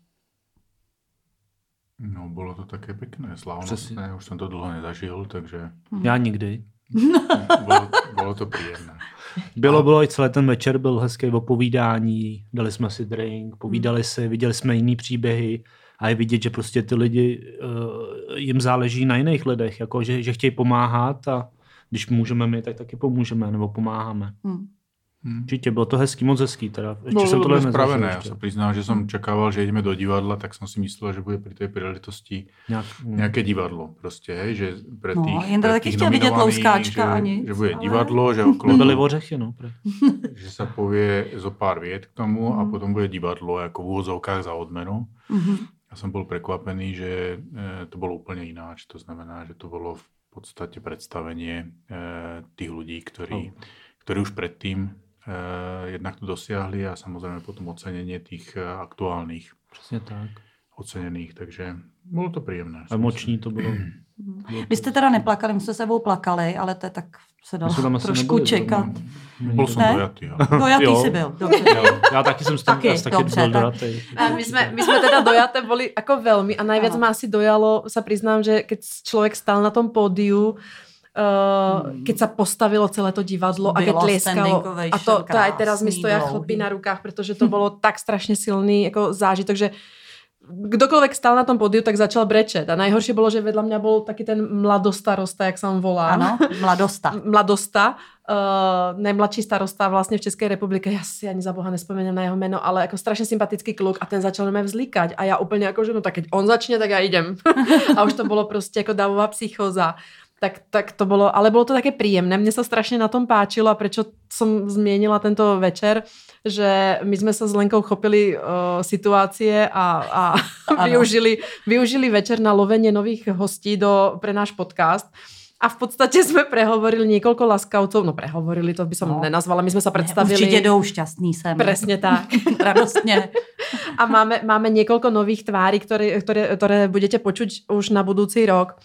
no, bylo to také pěkné, Přesně. slávnostné, už jsem to dlouho nezažil, takže Já nikdy. bylo, bylo to příjemné. Bylo, bylo i celý ten večer, byl hezký opovídání, dali jsme si drink, povídali si, viděli jsme jiný příběhy a je vidět, že prostě ty lidi, uh, jim záleží na jiných lidech, jako že, že chtějí pomáhat a když můžeme my, tak taky pomůžeme nebo pomáháme. Hmm. Určitě, bylo to hezký, moc hezký teda. Ještě Bylo jsem tohle nezažil Já se přiznám, že jsem čekával, že jdeme do divadla, tak jsem si myslel, že bude při té příležitosti Nějak, nějaké divadlo prostě, hej, že pre No, tých, Jindra pre taky chtěl vidět Louskáčka že, a nic, že bude ale- divadlo, že okolo byly ořechy, no. pre- že se povie zo pár vět k tomu Mhm. a potom bude divadlo jako v úvozovkách za odmenu. Mhm. Já jsem byl překvapený, že eh, to bylo úplně jináč. To znamená, že to bylo v podstatě představení eh, těch lidí, kteří, kteří už předtím jednak to dosiahli a samozřejmě potom ocenění těch eh, aktuálních Přesně tak. oceněných, takže bylo to příjemné. Emoční to bylo. Vy jste teda neplakali, my jsme se sebou plakali, ale to je tak se dalo jsme tam trošku nebyli čekat. zrovna. Byl jsem Ne? dojatý. jo. Dojatý Jo. jsi byl, dobře. Jo, já taky jsem s tím, Taky, taky, dobře, byl tak. dojatý. A my sme, my sme teda dojaté boli ako veľmi a najviac ma asi dojalo, sa priznám, že keď človek stal na tom pódiu, Uh, keď sa postavilo celé to divadlo a keď Bylo tlieskalo. A to, to aj teraz mi dlouhý. chlpy na rukách, pretože to bolo tak strašne silný jako zážitok, že kdokoľvek stal na tom pódiu, tak začal brečet. A najhoršie bolo, že vedľa mňa bol taký ten mladostarosta, jak sa on volá. Ano, mladosta. Mladosta, uh, najmladší starosta vlastně v České republike, já si ani za boha nespomeniem na jeho jméno, ale jako strašně sympatický kluk a ten začal mě vzlíkať a já úplně jako, že no tak keď on začne, tak já idem. a už to bylo prostě jako davová psychoza. Tak, tak to bylo, ale bylo to také príjemné. Mně se strašně na tom páčilo a prečo som zmienila tento večer, že my jsme se s Lenkou chopili uh, situácie a, a Ano. využili, využili večer na lovenie nových hostí do, pre náš podcast. A v podstatě jsme prehovorili niekoľko laskavcov, no prehovorili, to by som No. nenazvala, my jsme se představili. Určitě jdou šťastný sem. Presne tak. Radostně. A máme, máme niekoľko nových tváří, ktoré, ktoré, ktoré budete počuť už na budúci rok.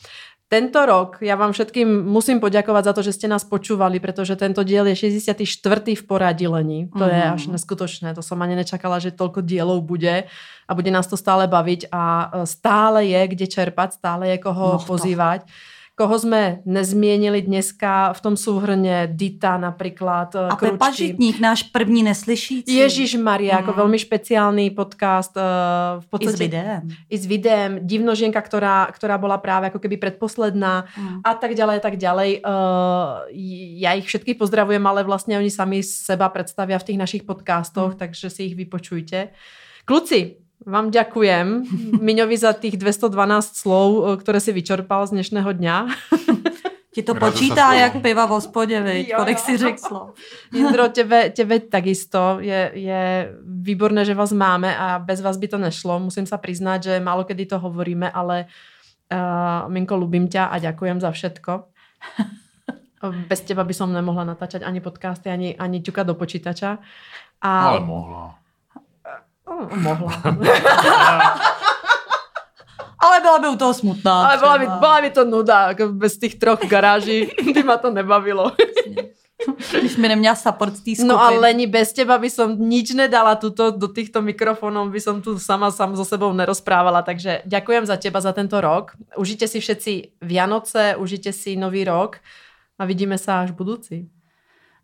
Tento rok, ja vám všetkým musím poďakovať za to, že ste nás počúvali, pretože tento diel je 64. v poradilení. To je Mhm. až neskutočné. To som ani nečakala, že toľko dielov bude a bude nás to stále baviť a e, stále je kde čerpať, stále je koho No no to. Koho sme nezmienili dneska v tom súhrne, Dita napríklad, e, A Pepa Kručky. Žitník, náš první neslyšící. Ježíš Maria, jako Mm. velmi špeciálny podcast. Uh, v I s videem. I s videem. Divnožienka, ktorá, ktorá bola práve ako keby predposledná Mm. a tak a tak ďalej. Uh, ja ich všetkých pozdravujem, ale vlastne oni sami seba predstavia v tých našich podcastoch, takže si ich vypočujte. Kluci, vám ďakujem Miňovi za tých 212 slov, eh, ktoré si vyčerpal z dnešného dňa. Ti to Ráda počítá jak piva v hospodě, viď? Jo, kolik jo. si řekl slov. Jindro, tebe, tebe takisto. Je, je výborné, že vás máme a bez vás by to nešlo. Musím sa priznať, že málo kedy to hovoríme, ale uh, Minko, ľubím ťa a ďakujem za všetko. Bez teba by som nemohla natáčať ani podcasty, ani, ani ťukať do počítača. A, Ale mohla. Oh, mohla. Ale byla by u toho smutná. Ale bola by, bola by to nuda, ako bez tých troch garáží by ma to nebavilo. Když mi neměla support z skupiny. No a Leni, bez teba by som nič nedala tuto, do týchto mikrofónov, by som tu sama sam so sebou nerozprávala, takže ďakujem za teba za tento rok. Užite si všetci Vianoce, užite si nový rok a vidíme sa až budúci.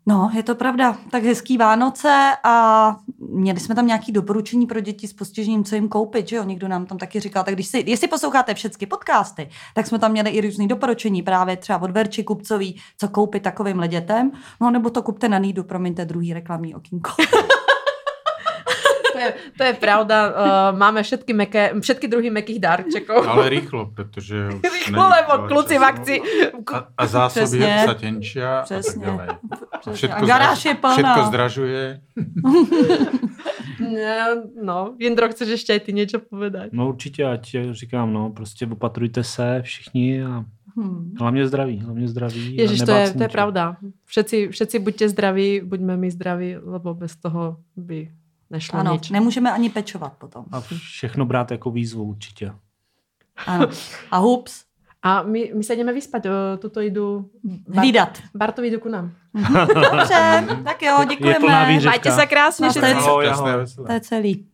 No, je to pravda. Tak hezký Vánoce a měli jsme tam nějaké doporučení pro děti s postižením, co jim koupit, že jo? Někdo nám tam taky říkal, tak když si, jestli posloucháte všechny podcasty, tak jsme tam měli i různý doporučení právě třeba od Verči Kupcový, co koupit takovým dětem. No nebo to kupte na Nídu, promiňte, druhý reklamní okýnko. To je, to je pravda, uh, máme všetky, meké, všetky druhy mekých dárčekov. Ale rýchlo, protože už Rýchlo, lebo kluci v akcii. A, a zásoby Přesně. sa tenčia a tak všetko, A garáž je plná. všetko zdražuje. No, Jindro, chceš ještě aj ty něco povedať? No určitě, ať říkám, no, prostě opatrujte se všichni a Hmm. hlavně zdraví, hlavně zdraví. a Ježiš, to je, se to je pravda. Všetci, všetci buďte zdraví, buďme my zdraví, lebo bez toho by nešlo Ano, nič. nemůžeme ani pečovat potom. A všechno brát jako výzvu určitě. Ano. A hups, A my, my se jdeme vyspat, tuto jdu... hlídat. Bartovi jdu ku nám. Dobře, tak jo, děkujeme. Majte se krásně. Ahoj, ahoj. To je celý.